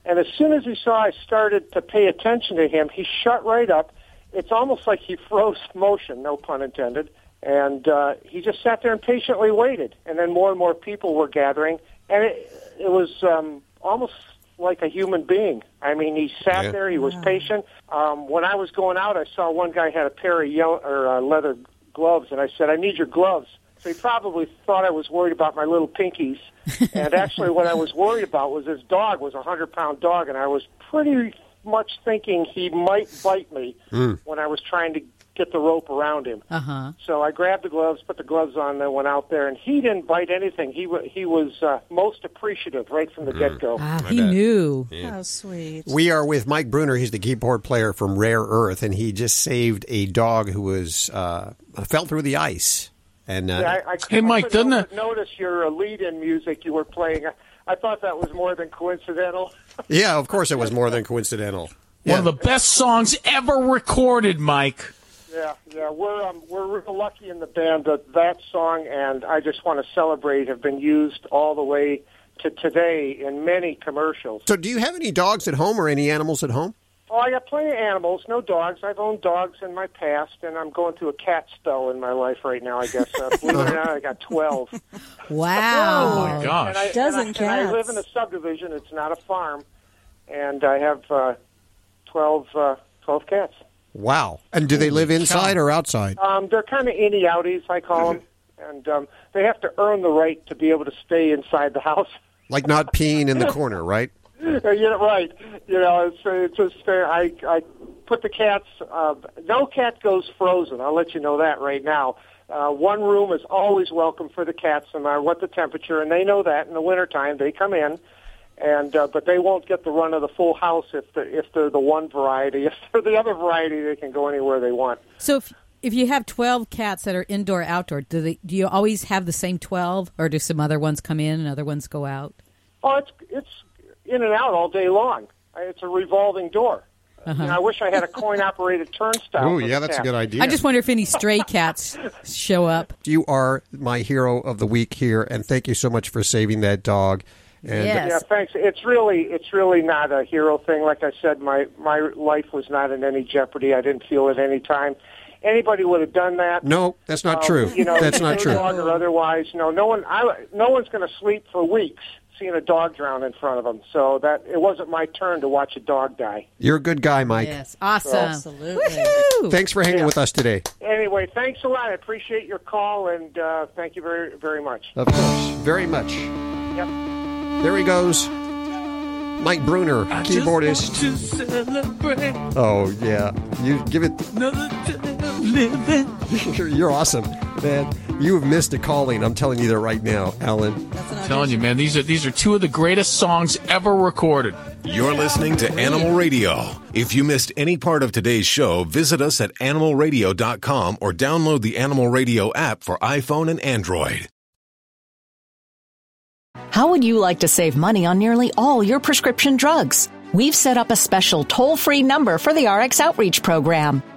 And as soon as he saw I started to pay attention to him, he shut right up. It's almost like he froze motion, no pun intended. And uh, he just sat there and patiently waited. And then more and more people were gathering, and it, it was um, almost like a human being. I mean, he sat Yeah. there. He was patient. Um, when I was going out, I saw one guy had a pair of yellow or uh, leather gloves, and I said, "I need your gloves." So he probably thought I was worried about my little pinkies. and actually, what I was worried about was his dog was a hundred pound dog, and I was pretty much thinking he might bite me Mm. when I was trying to get the rope around him. Uh huh. So I grabbed the gloves, put the gloves on, and went out there, and he didn't bite anything. He wa he was uh, most appreciative right from the get go. Ah, he knew. How sweet. We are with Mike Bruner. He's the keyboard player from Rare Earth, and he just saved a dog who was uh, fell through the ice. And uh, Yeah, I, I, Hey, Mike, I couldn't doesn't help but notice your uh, lead-in music you were playing. I, I thought that was more than coincidental. yeah, of course, it was more than coincidental. One of the best songs ever recorded, Mike. Yeah, yeah, we're um, we're real lucky in the band that that song and I just want to celebrate have been used all the way to today in many commercials. So, do you have any dogs at home or any animals at home? Oh, I got plenty of animals, no dogs. I've owned dogs in my past, and I'm going through a cat spell in my life right now. I guess. Uh, believe it or not, I got twelve. Wow. Oh my gosh. And I, Dozen and I, and I live in a subdivision. It's not a farm, and I have uh, 12, uh, 12 cats. Wow! And do they live inside or outside? Um, they're kind of innie outies, I call them, and um, they have to earn the right to be able to stay inside the house. Like not peeing in the corner, right? You're right. You know, it's it's just uh, I I put the cats. Uh, no cat goes frozen. I'll let you know that right now. Uh, one room is always welcome for the cats, no matter what the temperature, and they know that. In the wintertime, they come in, and uh, but they won't get the run of the full house if the if they're the one variety. If they're the other variety, they can go anywhere they want. So if if you have twelve cats that are indoor outdoor, do they do you always have the same twelve, or do some other ones come in and other ones go out? Oh, it's it's in and out all day long. It's a revolving door. Uh-huh. You know, I wish I had a coin operated turnstile. Oh, yeah, the that's a good idea. I just wonder if any stray cats show up. You are my hero of the week here, and thank you so much for saving that dog. And Yes. Yeah, thanks. It's really it's really not a hero thing. Like I said, my my life was not in any jeopardy. I didn't feel at any time anybody would have done that. No, that's not Um, true. You know, That's not true. Dog or otherwise, you know, no one I no one's going to sleep for weeks seeing a dog drown in front of them. So that it wasn't my turn to watch a dog die. You're a good guy, Mike. Yes, awesome. Absolutely. Woohoo! Thanks for hanging Yeah. with us today. Anyway, thanks a lot. I appreciate your call and uh, thank you very very much. Of course, very much. Yep. There he goes. Mike Bruner, keyboardist. Oh yeah, you give it. You're, you're awesome, man. You have missed a calling. I'm telling you that right now, Alan. telling you, man, these are these are two of the greatest songs ever recorded. You're listening to Animal Radio. If you missed any part of today's show, visit us at animalradio.com or download the Animal Radio app for iPhone and Android. How would you like to save money on nearly all your prescription drugs? We've set up a special toll free number for the RX Outreach Program.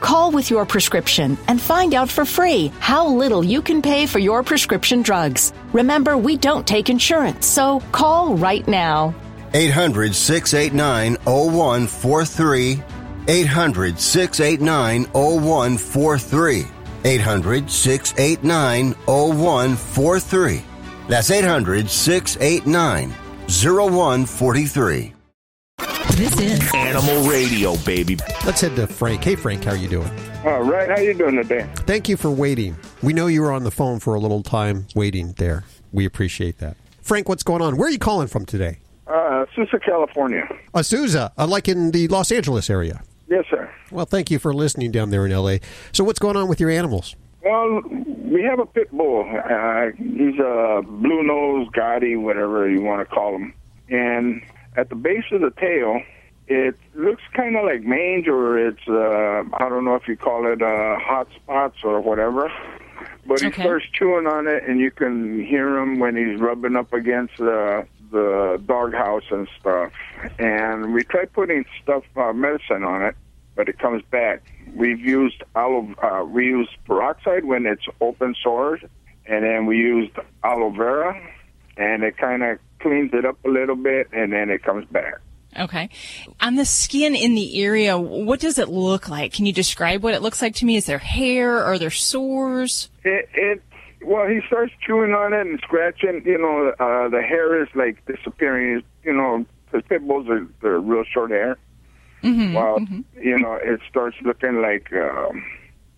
Call with your prescription and find out for free how little you can pay for your prescription drugs. Remember, we don't take insurance, so call right now. 800 689 0143. 800 689 0143. 800 689 0143. That's 800 689 0143. This is Animal Radio, baby. Let's head to Frank. Hey, Frank, how are you doing? All right, how you doing today? Thank you for waiting. We know you were on the phone for a little time waiting there. We appreciate that. Frank, what's going on? Where are you calling from today? Uh, Sousa, California. Azusa, uh, like in the Los Angeles area. Yes, sir. Well, thank you for listening down there in L.A. So, what's going on with your animals? Well, we have a pit bull. Uh, he's a blue nose, Gotti, whatever you want to call him. And at the base of the tail, it looks kind of like mange, or it's uh, I don't know if you call it uh, hot spots or whatever. But he Okay. starts chewing on it, and you can hear him when he's rubbing up against the the doghouse and stuff. And we try putting stuff uh, medicine on it, but it comes back. We've used aloe, uh, we use peroxide when it's open sores, and then we used aloe vera, and it kind of cleans it up a little bit, and then it comes back. Okay. On the skin in the area, what does it look like? Can you describe what it looks like to me? Is there hair? Are there sores? It, it well, he starts chewing on it and scratching. You know, uh, the hair is like disappearing. You know, because pit bulls are they're real short hair. Mm-hmm. Well, you know, it starts looking like, um,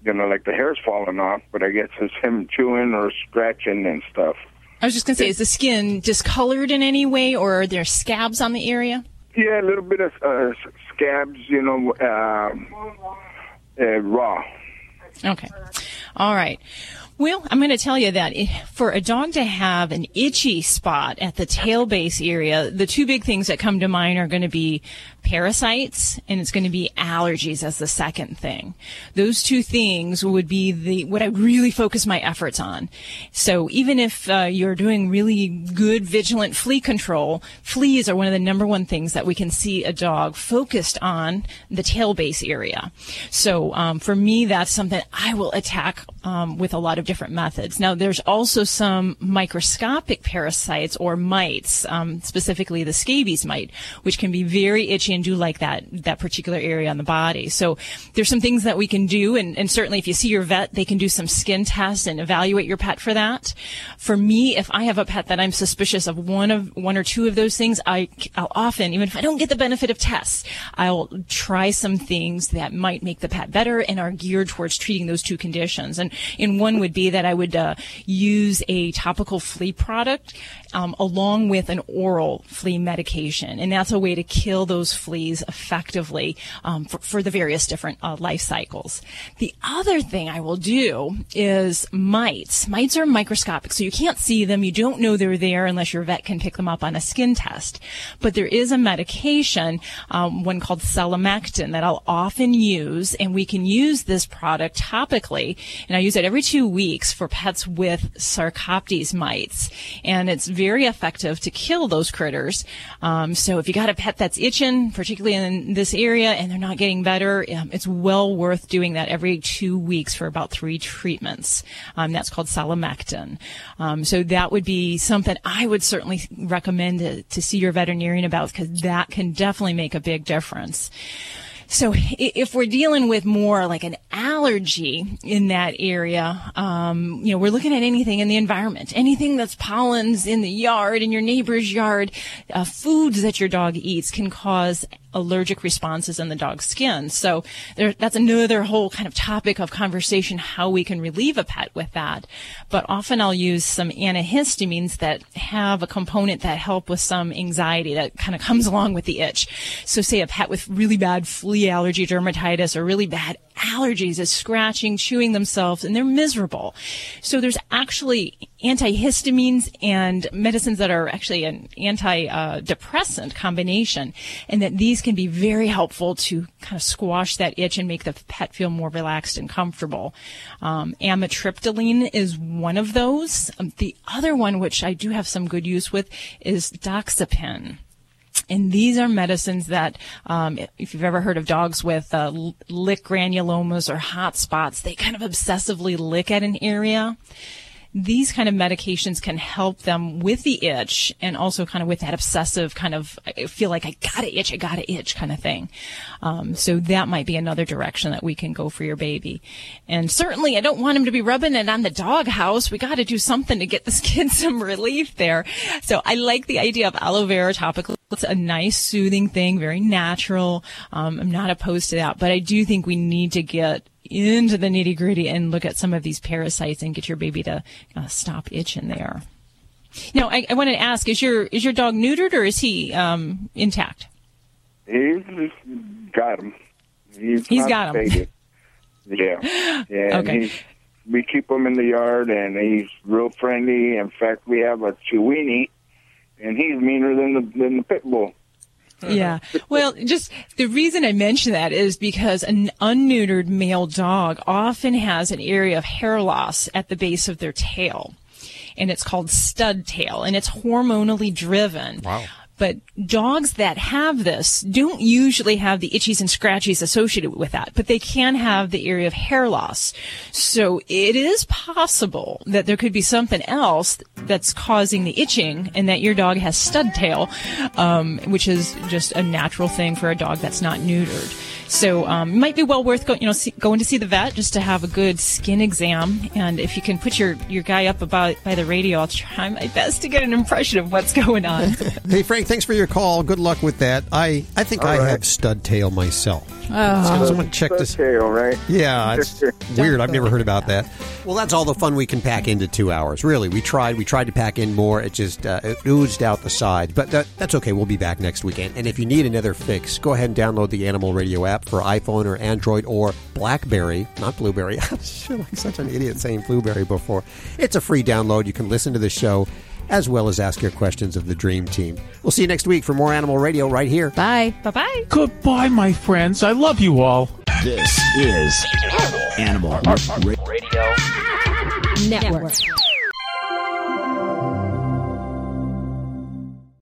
you know, like the hair's falling off. But I guess it's him chewing or scratching and stuff. I was just going to say, is the skin discolored in any way or are there scabs on the area? Yeah, a little bit of uh, scabs. You know, um uh, raw. Okay. All right. Well, I'm going to tell you that for a dog to have an itchy spot at the tail base area, the two big things that come to mind are going to be parasites and it's going to be allergies as the second thing. Those two things would be the what I really focus my efforts on. So even if uh, you're doing really good vigilant flea control, fleas are one of the number one things that we can see a dog focused on the tail base area. So um, for me, that's something I will attack um, with a lot of different methods. Now, there's also some microscopic parasites or mites, um, specifically the scabies mite, which can be very itchy and do like that that particular area on the body. So there's some things that we can do, and, and certainly if you see your vet, they can do some skin tests and evaluate your pet for that. For me, if I have a pet that I'm suspicious of one of one or two of those things, I I'll often, even if I don't get the benefit of tests, I'll try some things that might make the pet better and are geared towards treating those two conditions. And and one would be that I would uh, use a topical flea product um, along with an oral flea medication, and that's a way to kill those fleas effectively um, for, for the various different uh, life cycles. The other thing I will do is mites. Mites are microscopic, so you can't see them. You don't know they're there unless your vet can pick them up on a skin test. But there is a medication, um, one called selamectin, that I'll often use, and we can use this product topically. And I use it every two weeks for pets with Sarcoptes mites, and it's very effective to kill those critters. Um, so if you got a pet that's itching, particularly in this area, and they're not getting better, um, it's well worth doing that every two weeks for about three treatments. Um, that's called selamectin. Um, so that would be something I would certainly recommend to, to see your veterinarian about because that can definitely make a big difference. So if we're dealing with more like an allergy in that area, um, you know, we're looking at anything in the environment, anything that's pollens in the yard, in your neighbor's yard, uh, foods that your dog eats can cause allergic responses in the dog's skin. So there, that's another whole kind of topic of conversation, how we can relieve a pet with that. But often I'll use some antihistamines that have a component that help with some anxiety that kind of comes along with the itch. So say a pet with really bad flea allergy, dermatitis, or really bad allergies is scratching, chewing themselves, and they're miserable. So there's actually antihistamines and medicines that are actually an antidepressant combination, and that these can be very helpful to kind of squash that itch and make the pet feel more relaxed and comfortable. Um, amitriptyline is one of those. Um, the other one, which I do have some good use with, is doxepin. And these are medicines that, um, if you've ever heard of dogs with uh, lick granulomas or hot spots, they kind of obsessively lick at an area. These kind of medications can help them with the itch and also kind of with that obsessive kind of, feel like I gotta itch, I gotta itch kind of thing. Um, so that might be another direction that we can go for your baby. And certainly I don't want him to be rubbing it on the doghouse. We gotta do something to get this kid some relief there. So I like the idea of aloe vera topical. It's a nice soothing thing, very natural. Um, I'm not opposed to that, but I do think we need to get into the nitty gritty and look at some of these parasites and get your baby to uh, stop itching there. Now, I, I wanted to ask: Is your is your dog neutered or is he um, intact? He's got him. He's, He's got baby. Yeah, yeah. Okay. we keep him in the yard, and he's real friendly. In fact, we have a Chiweenie, and he's meaner than the than the pit bull. Uh-huh. Yeah. Well, just the reason I mention that is because an unneutered male dog often has an area of hair loss at the base of their tail. And it's called stud tail and it's hormonally driven. Wow. But dogs that have this don't usually have the itchies and scratchies associated with that, but they can have the area of hair loss. So it is possible that there could be something else that's causing the itching and that your dog has stud tail, um, which is just a natural thing for a dog that's not neutered. So um, it might be well worth go, you know see, going to see the vet just to have a good skin exam. And if you can put your, your guy up about by the radio, I'll try my best to get an impression of what's going on. Hey, Frank, thanks for your call. Good luck with that. I, I think All I right. have stud tail myself. Oh. So someone check Stud this. tail, right? Yeah, it's weird. I've never heard about that. Well, that's all the fun we can pack into two hours. Really, we tried. We tried to pack in more. It just uh, it oozed out the side. But that, that's okay. We'll be back next weekend. And if you need another fix, go ahead and download the Animal Radio app for iPhone or Android or BlackBerry, not Blueberry. I'm like such an idiot saying Blueberry before. It's a free download. You can listen to the show as well as ask your questions of the Dream Team. We'll see you next week for more Animal Radio right here. Bye. Bye bye. Goodbye, my friends. I love you all. This is Animal Radio. Network.